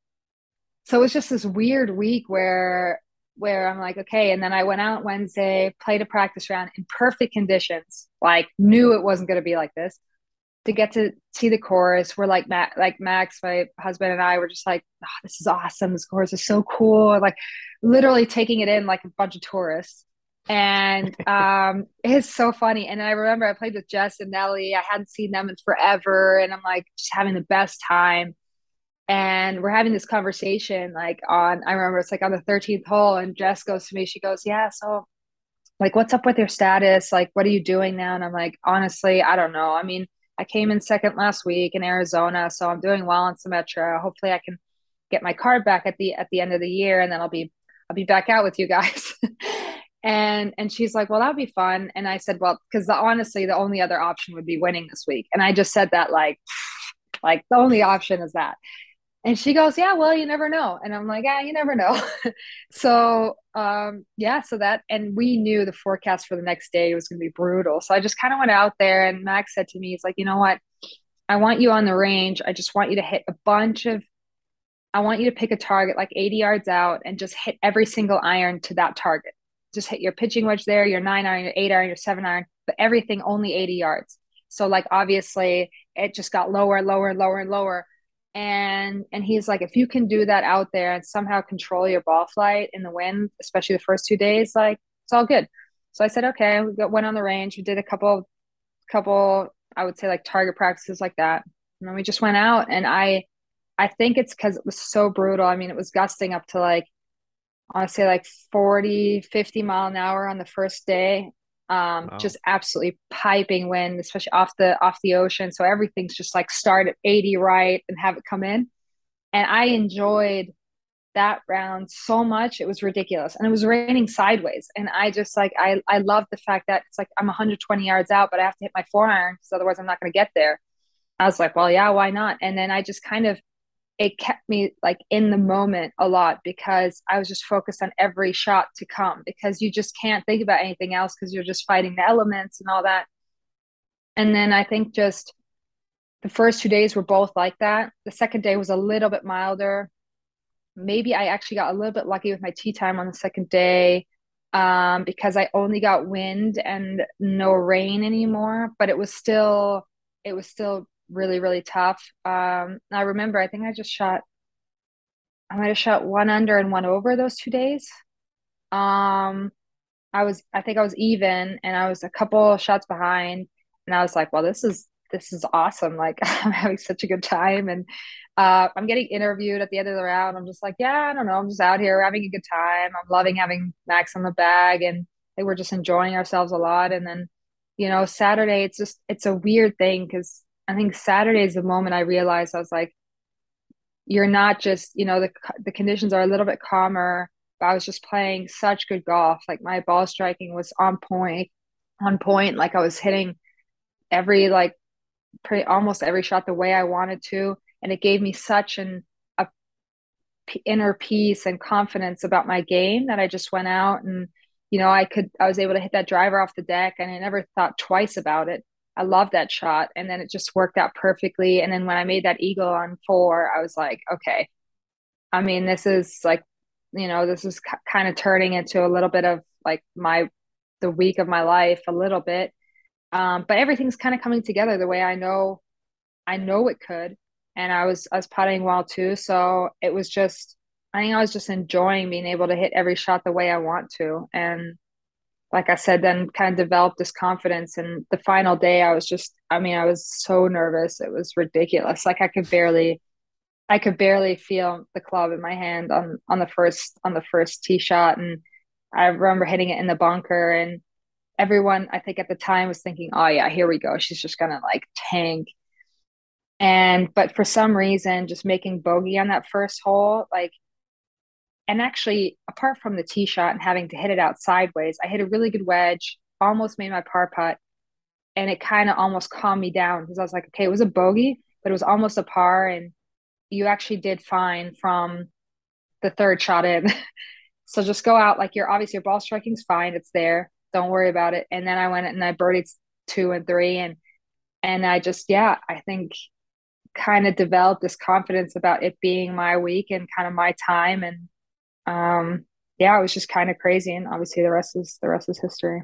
So it was just this weird week where where I'm like, okay. And then I went out Wednesday, played a practice round in perfect conditions, like knew it wasn't going to be like this. To get to see the course, we're like Matt, like Max, my husband and I were just like, oh, this is awesome. This course is so cool. Like literally taking it in like a bunch of tourists. And um, it's so funny. And I remember I played with Jess and Nelly. I hadn't seen them in forever. And I'm like just having the best time and we're having this conversation like on i remember it's like on the 13th hole and jess goes to me she goes yeah so like what's up with your status? Like what are you doing now? And i'm like honestly i don't know. I mean i came in second last week in arizona so i'm doing well in Symetra hopefully i can get my card back at the at the end of the year and then i'll be i'll be back out with you guys. And and she's like well that'd be fun. And i said well because honestly the only other option would be winning this week. And i just said that like like the only option is that And she goes, Yeah, well, you never know. And I'm like, Yeah, you never know. so, um, yeah, so that, and we knew the forecast for the next day was going to be brutal. So I just kind of went out there, and Max said to me, He's like, You know what? I want you on the range. I just want you to hit a bunch of, I want you to pick a target like 80 yards out and just hit every single iron to that target. Just hit your pitching wedge there, your nine iron, your eight iron, your seven iron, but everything only 80 yards. So, like, obviously, it just got lower, lower, and lower, and lower and and he's like if you can do that out there and somehow control your ball flight in the wind especially the first two days like it's all good. So i said okay we got, went on the range we did a couple couple i would say like target practices like that. And then we just went out and i i think it's because it was so brutal. I mean it was gusting up to like i want to say like 40 50 mile an hour on the first day um, wow. just absolutely piping wind, especially off the off the ocean. So everything's just like start at 80 right and have it come in. And I enjoyed that round so much. It was ridiculous. And it was raining sideways. And I just like I I love the fact that it's like I'm 120 yards out, but I have to hit my four iron because otherwise I'm not gonna get there. I was like, well, yeah, why not? And then I just kind of it kept me like in the moment a lot because I was just focused on every shot to come because you just can't think about anything else because you're just fighting the elements and all that. And then I think just the first two days were both like that. The second day was a little bit milder. Maybe I actually got a little bit lucky with my tee time on the second day um, because I only got wind and no rain anymore, but it was still it was still really really tough. Um, I remember I think I just shot I might have shot one under and one over those two days. Um, I was I think I was even and I was a couple shots behind and I was like, well, this is this is awesome. Like I'm having such a good time and uh, I'm getting interviewed at the end of the round. I'm just like, yeah, I don't know. I'm just out here having a good time. I'm loving having Max on the bag and were just enjoying ourselves a lot. And then, you know, Saturday, it's just, it's a weird thing because I think Saturday is the moment I realized I was like, you're not just, you know, the the conditions are a little bit calmer, but I was just playing such good golf. Like my ball striking was on point, on point. Like I was hitting every like pretty almost every shot the way I wanted to, and it gave me such an a p- inner peace and confidence about my game that I just went out and you know I could I was able to hit that driver off the deck, and I never thought twice about it. I love that shot. And then it just worked out perfectly. And then when I made that eagle on four, I was like, okay, I mean, this is like, you know, this is kind of turning into a little bit of like my, the week of my life a little bit. Um, but everything's kind of coming together the way I know, I know it could. And I was, I was putting well too. So it was just, I think I was just enjoying being able to hit every shot the way I want to. And like I said, then kind of developed this confidence. And the final day, I was just, I mean, I was so nervous. It was ridiculous. Like I could barely, I could barely feel the club in my hand on on the first on the first tee shot, and I remember hitting it in the bunker. And everyone, I think at the time, was thinking, "Oh yeah, here we go. She's just gonna like tank." And but for some reason, just making bogey on that first hole, like and actually, apart from the tee shot and having to hit it out sideways, I hit a really good wedge, almost made my par putt, and it kind of almost calmed me down because I was like, okay, it was a bogey, but it was almost a par, and you actually did fine from the third shot in. so just go out like you're obviously your ball striking's fine, it's there, don't worry about it. And then I went and I birdied two and three, and and I just yeah, I think kind of developed this confidence about it being my week and kind of my time and um, yeah, it was just kind of crazy. And obviously the rest is the rest is history.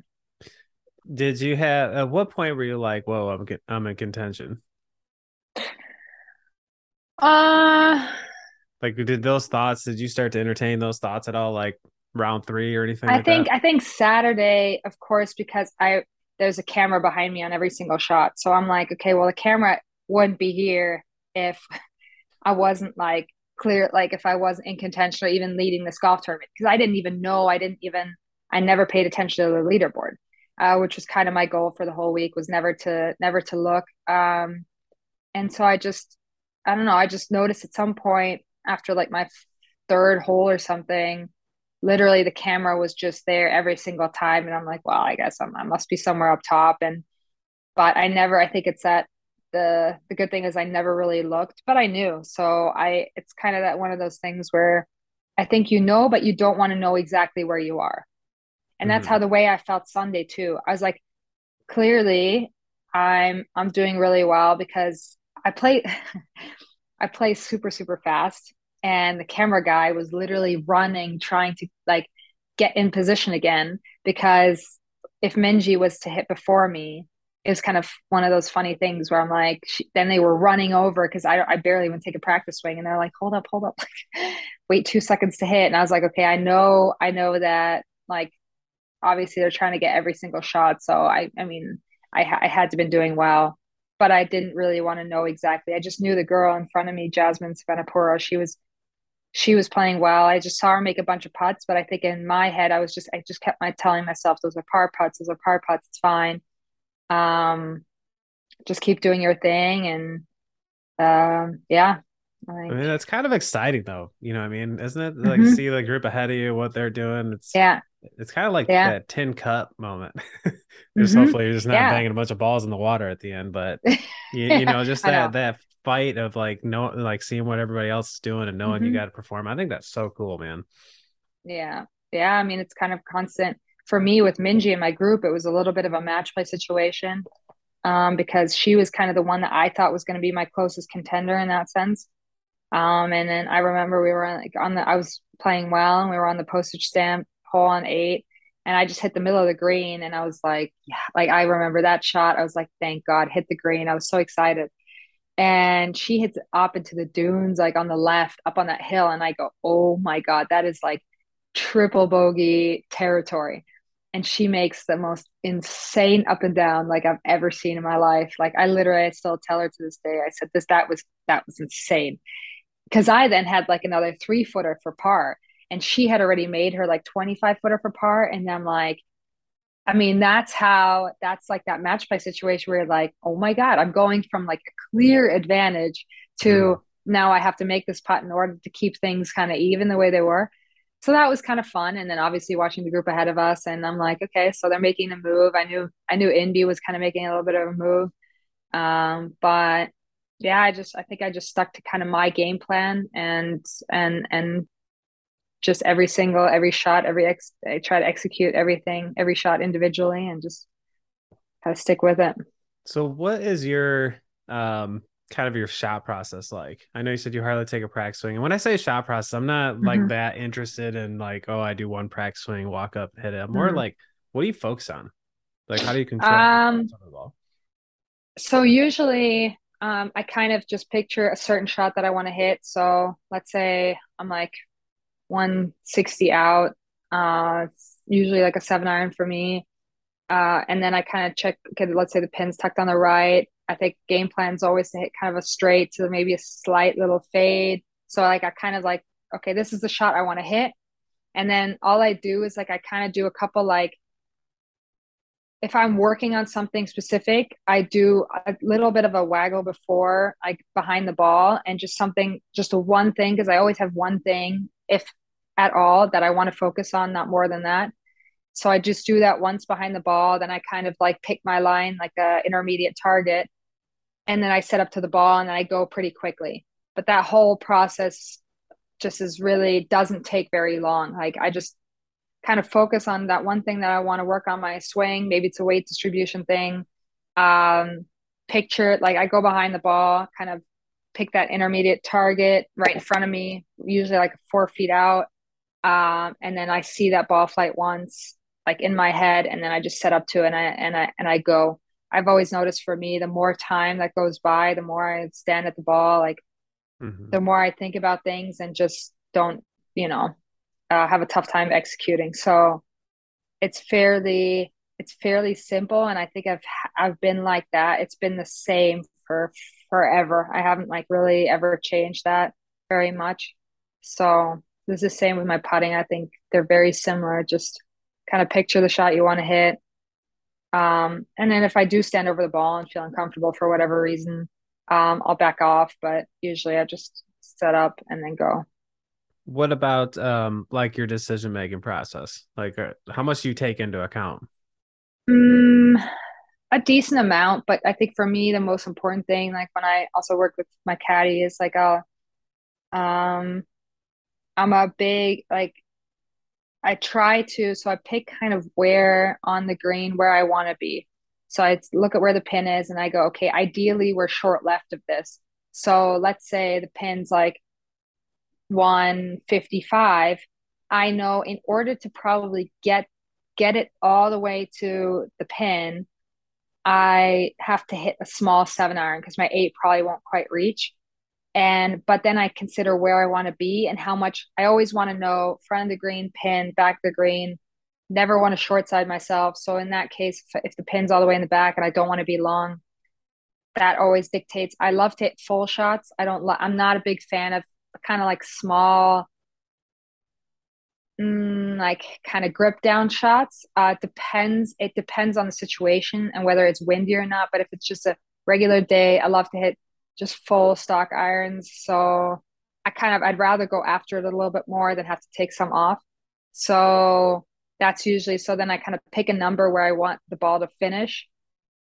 Did you have at what point were you like, whoa, I'm I'm in contention? Uh like did those thoughts did you start to entertain those thoughts at all like round three or anything i like think that? i think saturday of course because i there's a camera behind me on every single shot so i'm like okay well the camera wouldn't be here if i wasn't like clear like if I wasn't in contention or even leading this golf tournament because I didn't even know I didn't even I never paid attention to the leaderboard, uh, which was kind of my goal for the whole week was never to never to look. Um, and so I just I don't know I just noticed at some point after like my third hole or something, literally the camera was just there every single time, and I'm like, well, I guess I'm, I must be somewhere up top, and but I never I think it's at the the good thing is I never really looked, but I knew. So I it's kind of that one of those things where I think you know, but you don't want to know exactly where you are. And that's mm-hmm. how the way I felt Sunday too. I was like, clearly I'm I'm doing really well because I play I play super, super fast. And the camera guy was literally running, trying to like get in position again because if Minjee was to hit before me, it was kind of one of those funny things where I'm like, she, then they were running over because I, I barely even take a practice swing, and they're like, hold up, hold up, wait two seconds to hit, and I was like, okay, I know, I know that like obviously they're trying to get every single shot, so I, I mean, I, I had to been doing well, but I didn't really want to know exactly. I just knew the girl in front of me, Jasmine Suwannapura, she was she was playing well. I just saw her make a bunch of putts, but I think in my head I was just I just kept my telling myself those are par putts, those are par putts, it's fine um, just keep doing your thing and um, yeah. I, I, mean, that's kind of exciting though. You know, I mean, isn't it like mm-hmm. see the group ahead of you, what they're doing? It's yeah, it's kind of like yeah. that tin cup moment. There's mm-hmm. hopefully you're just not yeah. banging a bunch of balls in the water at the end, but you, you know, just that know. that fight of like no, like seeing what everybody else is doing and knowing mm-hmm. you got to perform. I think that's so cool, man. Yeah, yeah. I mean, it's kind of constant for me with Minjee and my group, it was a little bit of a match play situation um, because she was kind of the one that I thought was going to be my closest contender in that sense. Um, and then I remember we were like on the, I was playing well and we were on the postage stamp hole on eight and I just hit the middle of the green and I was like, yeah, like I remember that shot. I was like, thank God, hit the green. I was so excited. And she hits up into the dunes, like on the left, up on that hill. And I go, oh my God, that is like triple bogey territory and she makes the most insane up and down like I've ever seen in my life. Like I literally I still tell her to this day, I said this that was that was insane. Cause I then had like another three footer for par and she had already made her like 25 footer for par. And I'm like, I mean, that's how that's like that match play situation where you're like, oh my God, I'm going from like a clear advantage to mm. now I have to make this putt in order to keep things kind of even the way they were so that was kind of fun and then obviously watching the group ahead of us and i'm like okay so they're making a move. I knew i knew Inbee was kind of making a little bit of a move. Um, but yeah i just i think i just stuck to kind of my game plan and and and just every single every shot every ex i try to execute everything every shot individually and just kind of stick with it. So what is your um kind of your shot process like? I know you said you hardly take a practice swing. And when I say shot process, I'm not like mm-hmm. that interested in like, oh, I do one practice swing, walk up, hit it. I'm more mm-hmm. like, what do you focus on? Like, how do you control um, the ball? So usually um, I kind of just picture a certain shot that I want to hit. So let's say I'm like 160 out. Uh, it's usually like a seven iron for me. Uh, and then I kind of check, okay, let's say the pin's tucked on the right. I think game plan is always to hit kind of a straight to maybe a slight little fade. So like I kind of like, okay, this is the shot I want to hit. And then all I do is like I kind of do a couple like if I'm working on something specific, I do a little bit of a waggle before like behind the ball and just something just one thing because I always have one thing if at all that I want to focus on, not more than that. So I just do that once behind the ball. Then I kind of like pick my line like a intermediate target and then I set up to the ball and I go pretty quickly. But that whole process just is really doesn't take very long. Like I just kind of focus on that one thing that I want to work on my swing. Maybe it's a weight distribution thing. Um, picture like I go behind the ball, kind of pick that intermediate target right in front of me, usually like four feet out. Um, and then I see that ball flight once, like in my head, and then I just set up to it and I and I and I go. I've always noticed for me, the more time that goes by, the more I stand at the ball, like mm-hmm. the more I think about things and just don't, you know, uh, have a tough time executing. So it's fairly, it's fairly simple. And I think I've, I've been like that. It's been the same for forever. I haven't like really ever changed that very much. So this is the same with my putting. I think they're very similar. Just kind of picture the shot you want to hit um, and then if I do stand over the ball and feel uncomfortable for whatever reason, um, I'll back off. But usually I just set up and then go. What about um, like your decision making process? Like, uh, how much do you take into account? Mm, a decent amount, but I think for me the most important thing, like when I also work with my caddy, is like I'll um I'm a big like I try to so I pick kind of where on the green where I want to be. So I look at where the pin is and I go, okay, ideally we're short left of this. So let's say the pin's like 155. I know in order to probably get get it all the way to the pin, I have to hit a small seven iron because my eight probably won't quite reach. And but then I consider where I want to be and how much I always want to know front of the green, pin, back of the green. Never want to short side myself. So in that case, if, if the pin's all the way in the back and I don't want to be long, that always dictates. I love to hit full shots. I don't. I'm not a big fan of kind of like small mm, like kind of grip down shots. Uh, depends. It depends on the situation and whether it's windy or not. But if it's just a regular day, I love to hit just full stock irons. So I kind of I'd rather go after it a little bit more than have to take some off. So that's usually so then I kind of pick a number where I want the ball to finish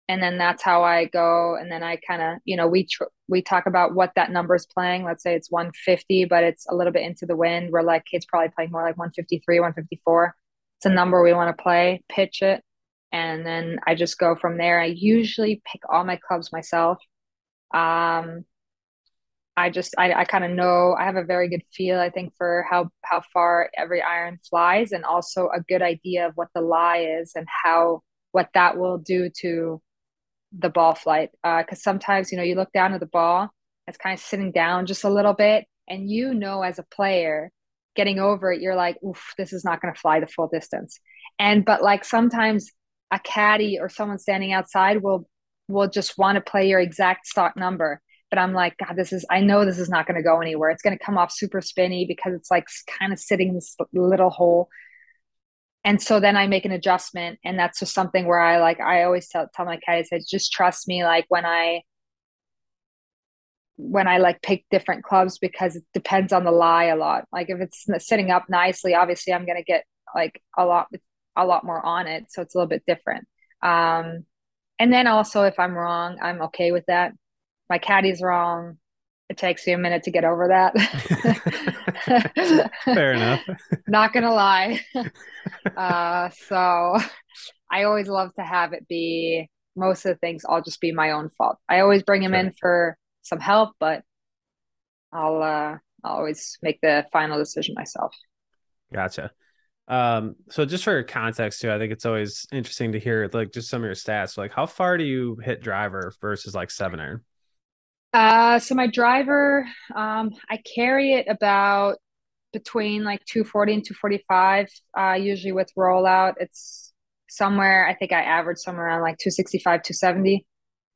and then that's how I go. And then I kind of, you know, we tr- we talk about what that number is playing. Let's say it's 150, but it's a little bit into the wind. We're like, it's probably playing more like 153, 154. It's a number we want to play, pitch it, and then I just go from there. I usually pick all my clubs myself. Um, I just I, I kind of know I have a very good feel I think for how how far every iron flies and also a good idea of what the lie is and how what that will do to the ball flight. Uh because uh, sometimes you know you look down at the ball it's kind of sitting down just a little bit and you know as a player getting over it you're like oof this is not going to fly the full distance. And but like sometimes a caddy or someone standing outside will will just want to play your exact stock number but i'm like god this is i know this is not going to go anywhere it's going to come off super spinny because it's like kind of sitting in this little hole and so then I make an adjustment, and that's just something where I like. I always tell tell my kids, I just trust me. Like when I when I like pick different clubs because it depends on the lie a lot. Like if it's sitting up nicely, obviously I'm gonna get like a lot a lot more on it, so it's a little bit different. Um, and then also if I'm wrong, I'm okay with that. My caddy's wrong it takes you a minute to get over that. Fair enough. Not gonna lie. Uh, so I always love to have it be most of the things I'll just be my own fault. I always bring him in for some help, but I'll uh I'll always make the final decision myself. Gotcha. Um, so just for context too, I think it's always interesting to hear like just some of your stats. Like how far do you hit driver versus like seven iron? Uh, so my driver, um, I carry it about between like 240 and 245. Uh, usually with rollout, it's somewhere, I think I average somewhere around like 265, 270.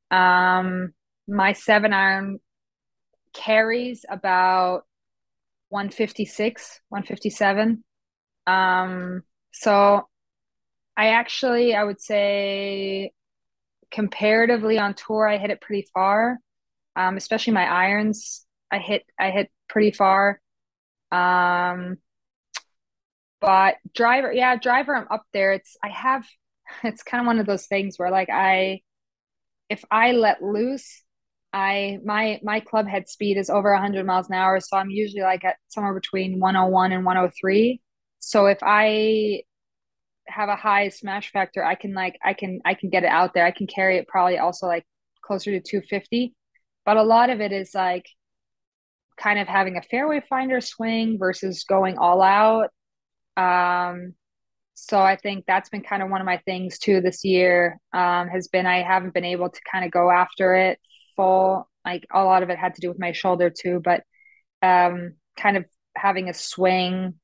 Um, my seven iron carries about 156, 157. Um, so I actually, I would say comparatively on tour, I hit it pretty far um, especially my irons. I hit I hit pretty far. Um, but driver, yeah, driver, I'm up there. It's I have. It's kind of one of those things where like I, if I let loose, I my my club head speed is over 100 miles an hour, so I'm usually like at somewhere between 101 and 103. So if I have a high smash factor, I can like I can I can get it out there. I can carry it probably also like closer to 250 but a lot of it is like kind of having a fairway finder swing versus going all out. Um, so I think that's been kind of one of my things too this year. Um, has been I haven't been able to kind of go after it full. Like a lot of it had to do with my shoulder too, but um, kind of having a swing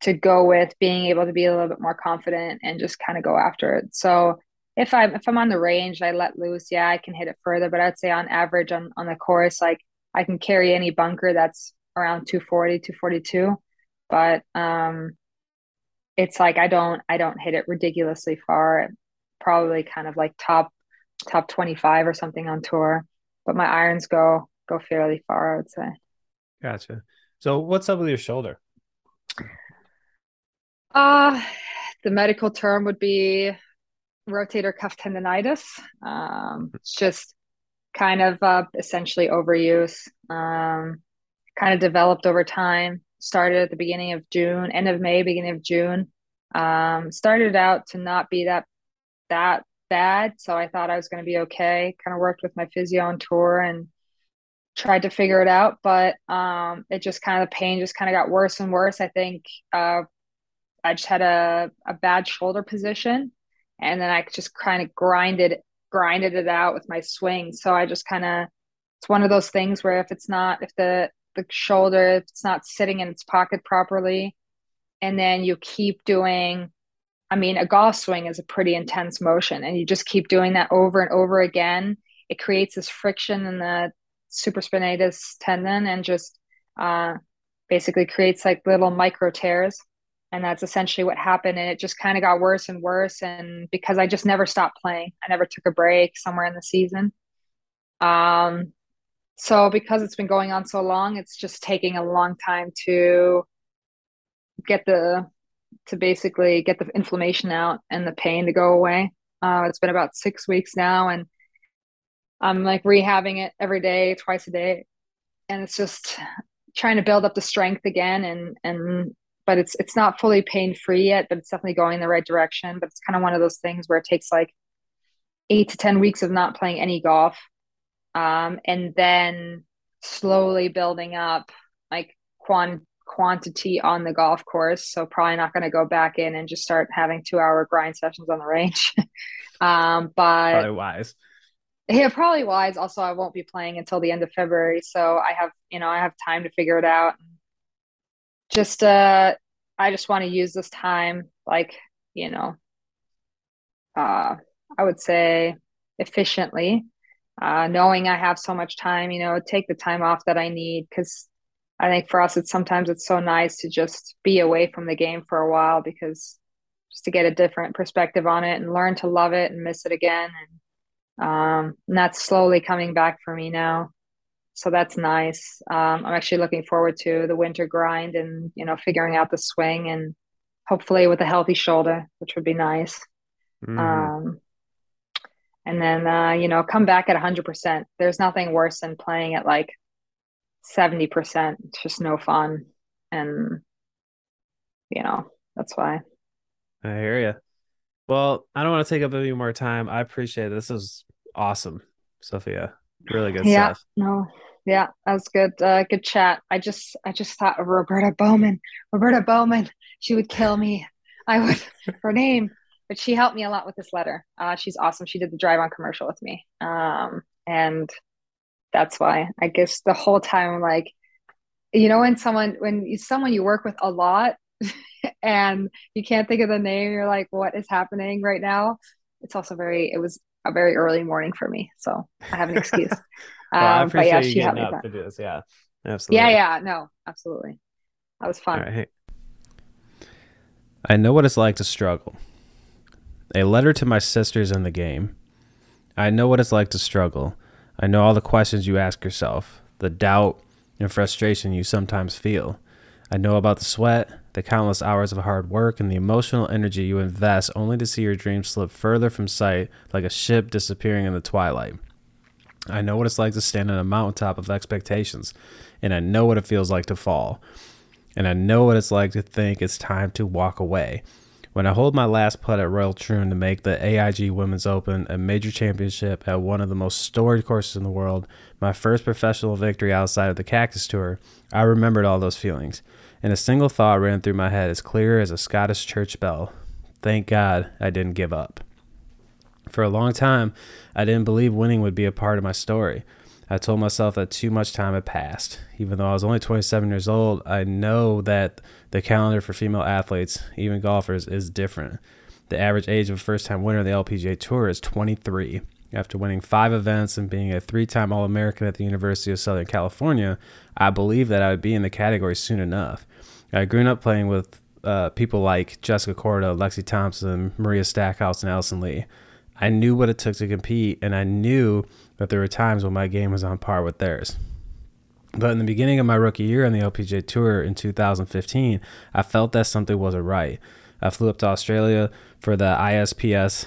to go with being able to be a little bit more confident and just kind of go after it. So if I'm if I'm on the range, I let loose. Yeah, I can hit it further, but I'd say on average on on the course, like I can carry any bunker that's around 240, 242. But um, it's like I don't I don't hit it ridiculously far. Probably kind of like top top 25 or something on tour. But my irons go go fairly far, I would say. Gotcha. So what's up with your shoulder? Uh the medical term would be rotator cuff tendonitis. Um, it's just kind of uh, essentially overuse. Um, kind of developed over time. Started at the beginning of June, end of May, beginning of June. Um, started out to not be that that bad, so I thought I was going to be okay. Kind of worked with my physio on tour and tried to figure it out, but um, it just kind of the pain just kind of got worse and worse. I think uh, I just had a a bad shoulder position, and then I just kind of grinded grinded it out with my swing. So I just kind of it's one of those things where if it's not if the the shoulder if it's not sitting in its pocket properly, and then you keep doing I mean, a golf swing is a pretty intense motion, and you just keep doing that over and over again. It creates this friction in the supraspinatus tendon and just uh, basically creates like little micro tears. And that's essentially what happened. And it just kind of got worse and worse. And because I just never stopped playing, I never took a break somewhere in the season. Um, so because it's been going on so long, it's just taking a long time to get the to basically get the inflammation out and the pain to go away. Uh, it's been about six weeks now, and I'm like rehabbing it every day, twice a day, and it's just trying to build up the strength again. And and but it's it's not fully pain free yet, but it's definitely going in the right direction. But it's kind of one of those things where it takes like eight to ten weeks of not playing any golf, um, and then slowly building up like quant quantity on the golf course. So probably not going to go back in and just start having two hour grind sessions on the range. um, but probably wise. Yeah, probably wise. Also, I won't be playing until the end of February, so I have you know I have time to figure it out. Just uh, I just want to use this time like you know, uh, I would say efficiently. Uh, knowing I have so much time, you know, take the time off that I need because I think for us, it's sometimes it's so nice to just be away from the game for a while because just to get a different perspective on it and learn to love it and miss it again. And, um, and that's slowly coming back for me now. So that's nice. Um, I'm actually looking forward to the winter grind and, you know, figuring out the swing and hopefully with a healthy shoulder, which would be nice. Mm. Um, and then, uh, you know, come back at 100%. There's nothing worse than playing at like 70% it's just no fun and you know that's why i hear you well i don't want to take up any more time i appreciate it. this is awesome sophia really good yeah stuff. no yeah that was good uh, good chat i just i just thought of roberta bowman roberta bowman she would kill me i would her name but she helped me a lot with this letter uh, she's awesome she did the drive on commercial with me um, and that's why I guess the whole time I'm like, you know, when someone when someone you work with a lot and you can't think of the name, you're like, what is happening right now? It's also very. It was a very early morning for me, so I have an excuse. well, um, I appreciate but yeah, you getting up to do this. Yeah, absolutely. Yeah, yeah, no, absolutely. That was fun. Right. I know what it's like to struggle. A letter to my sisters in the game. I know what it's like to struggle. I know all the questions you ask yourself, the doubt and frustration you sometimes feel. I know about the sweat, the countless hours of hard work, and the emotional energy you invest only to see your dreams slip further from sight like a ship disappearing in the twilight. I know what it's like to stand on a mountaintop of expectations, and I know what it feels like to fall. And I know what it's like to think it's time to walk away. When I holed my last putt at Royal Troon to make the AIG Women's Open a major championship at one of the most storied courses in the world, my first professional victory outside of the Cactus Tour, I remembered all those feelings, and a single thought ran through my head as clear as a Scottish church bell. Thank God I didn't give up. For a long time, I didn't believe winning would be a part of my story. I told myself that too much time had passed. Even though I was only 27 years old, I know that the calendar for female athletes, even golfers, is different. The average age of a first time winner of the LPGA Tour is 23. After winning five events and being a three time All American at the University of Southern California, I believed that I would be in the category soon enough. I grew up playing with uh, people like Jessica Korda, Lexi Thompson, Mariah Stackhouse, and Allison Lee. I knew what it took to compete, and I knew that there were times when my game was on par with theirs. But in the beginning of my rookie year on the LPGA Tour in 2015, I felt that something wasn't right. I flew up to Australia for the ISPS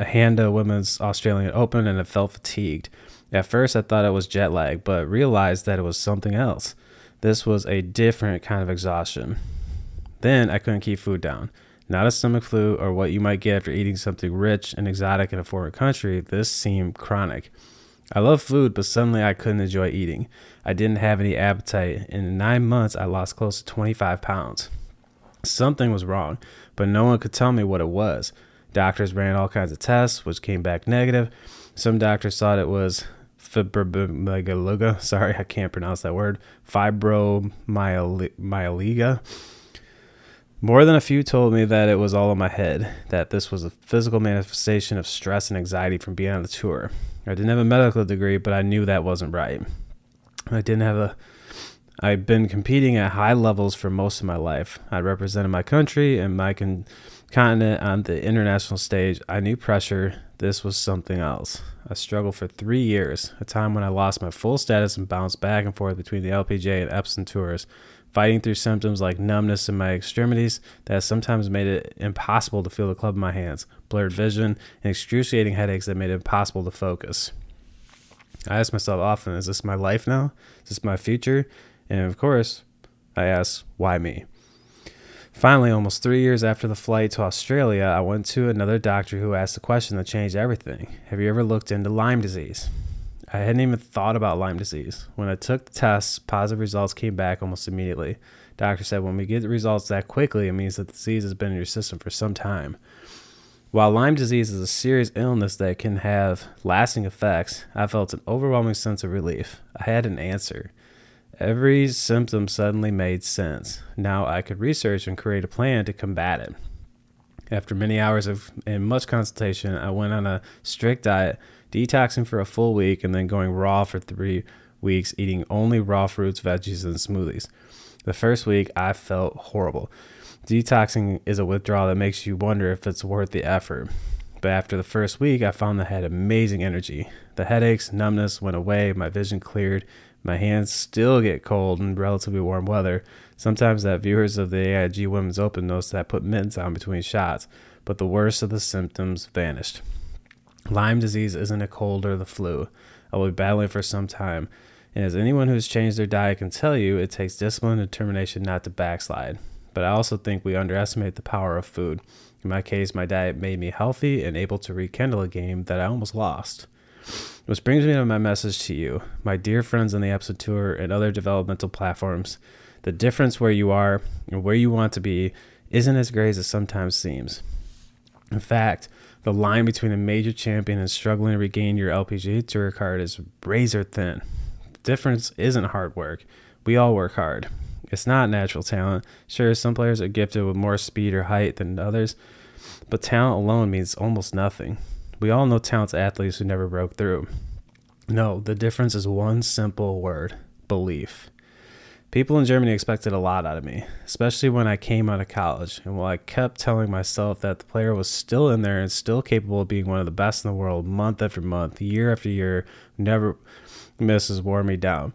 Handa Women's Australian Open and I felt fatigued. At first, I thought it was jet lag, but realized that it was something else. This was a different kind of exhaustion. Then I couldn't keep food down. Not a stomach flu or what you might get after eating something rich and exotic in a foreign country. This seemed chronic. I love food, but suddenly I couldn't enjoy eating. I didn't have any appetite. In nine months, I lost close to 25 pounds. Something was wrong, but no one could tell me what it was. Doctors ran all kinds of tests, which came back negative. Some doctors thought it was fibromyalgia. Sorry, I can't pronounce that word. Fibromyalgia. More than a few told me that it was all in my head, that this was a physical manifestation of stress and anxiety from being on the tour. I didn't have a medical degree, but I knew that wasn't right. I didn't have a. I've been competing at high levels for most of my life. I represented my country and my con- continent on the international stage. I knew pressure. This was something else. I struggled for three years, a time when I lost my full status and bounced back and forth between the LPGA and Epson tours, fighting through symptoms like numbness in my extremities that sometimes made it impossible to feel the club in my hands, blurred vision, and excruciating headaches that made it impossible to focus. I ask myself often, is this my life now? Is this my future? And of course, I ask, why me? Finally, almost three years after the flight to Australia, I went to another doctor who asked a question that changed everything. Have you ever looked into Lyme disease? I hadn't even thought about Lyme disease. When I took the tests, positive results came back almost immediately. Doctor said when we get the results that quickly, it means that the disease has been in your system for some time. While Lyme disease is a serious illness that can have lasting effects, I felt an overwhelming sense of relief. I had an answer. Every symptom suddenly made sense. Now I could research and create a plan to combat it. After many hours of and much consultation, I went on a strict diet detoxing for a full week, and then going raw for three weeks, eating only raw fruits, veggies, and smoothies. The first week, I felt horrible. Detoxing is a withdrawal that makes you wonder if it's worth the effort. But after the first week, I found that I had amazing energy. The headaches, numbness went away, my vision cleared, my hands still get cold in relatively warm weather. Sometimes that viewers of the AIG Women's Open noticed that I put mittens on between shots, but the worst of the symptoms vanished. Lyme disease isn't a cold or the flu. I will be battling for some time. And as anyone who's changed their diet can tell you, it takes discipline and determination not to backslide. But I also think we underestimate the power of food. In my case, my diet made me healthy and able to rekindle a game that I almost lost. Which brings me to my message to you, my dear friends on the Epson Tour and other developmental platforms. The difference where you are and where you want to be isn't as great as it sometimes seems. In fact, the line between a major champion and struggling to regain your LPGA Tour card is razor thin. The difference isn't hard work. We all work hard. It's not natural talent. Sure, some players are gifted with more speed or height than others, but talent alone means almost nothing. We all know talented athletes who never broke through. No, the difference is one simple word belief. People in Germany expected a lot out of me, especially when I came out of college. And while I kept telling myself that the player was still in there and still capable of being one of the best in the world month after month, year after year, never misses wore me down.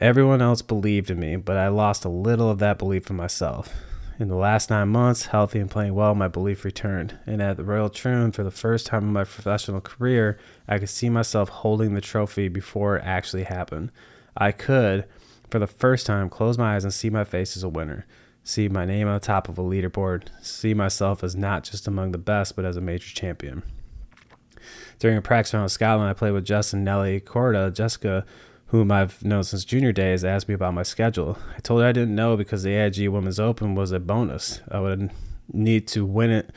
Everyone else believed in me, but I lost a little of that belief in myself. In the last nine months, healthy and playing well, my belief returned. And at the Royal Troon, for the first time in my professional career, I could see myself holding the trophy before it actually happened. I could for the first time, close my eyes and see my face as a winner. See my name on the top of a leaderboard. See myself as not just among the best, but as a major champion. During a practice round in Scotland, I played with Justin Nelly Korda. Jessica, whom I've known since junior days, asked me about my schedule. I told her I didn't know because the AIG Women's Open was a bonus. I would need to win it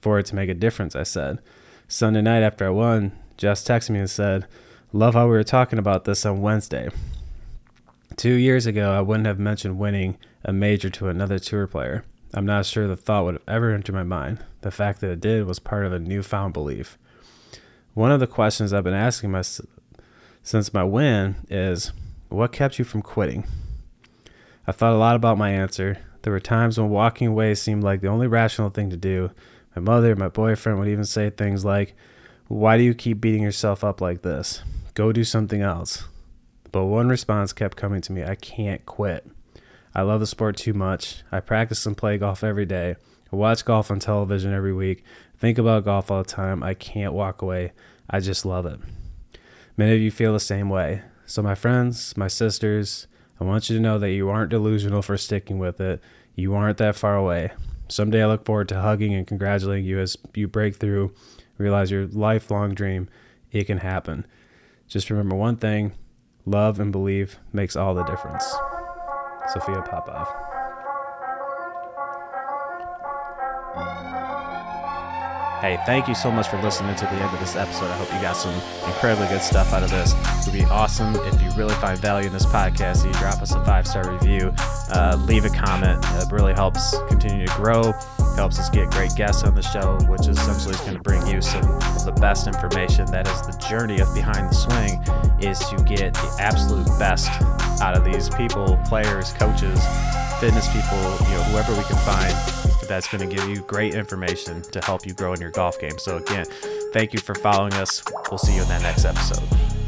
for it to make a difference, I said. Sunday night after I won, Jess texted me and said, Love how we were talking about this on Wednesday. Two years ago, I wouldn't have mentioned winning a major to another tour player. I'm not sure the thought would have ever entered my mind. The fact that it did was part of a newfound belief. One of the questions I've been asking myself since my win is what kept you from quitting? I thought a lot about my answer. There were times when walking away seemed like the only rational thing to do. My mother, my boyfriend would even say things like, Why do you keep beating yourself up like this? Go do something else. But one response kept coming to me I can't quit. I love the sport too much. I practice and play golf every day. I watch golf on television every week. Think about golf all the time. I can't walk away. I just love it. Many of you feel the same way. So, my friends, my sisters, I want you to know that you aren't delusional for sticking with it. You aren't that far away. Someday I look forward to hugging and congratulating you as you break through, realize your lifelong dream. It can happen. Just remember one thing love and believe makes all the difference. Sophia Popov. Hey, thank you so much for listening to the end of this episode. I hope you got some incredibly good stuff out of this. It would be awesome if you really find value in this podcast. You drop us a five star review, uh, leave a comment. It really helps continue to grow, helps us get great guests on the show, which essentially is going to bring you some of the best information. That is the journey of behind the swing, is to get the absolute best out of these people, players, coaches, fitness people, you know, whoever we can find that's going to give you great information to help you grow in your golf game. So, again, thank you for following us. We'll see you in that next episode.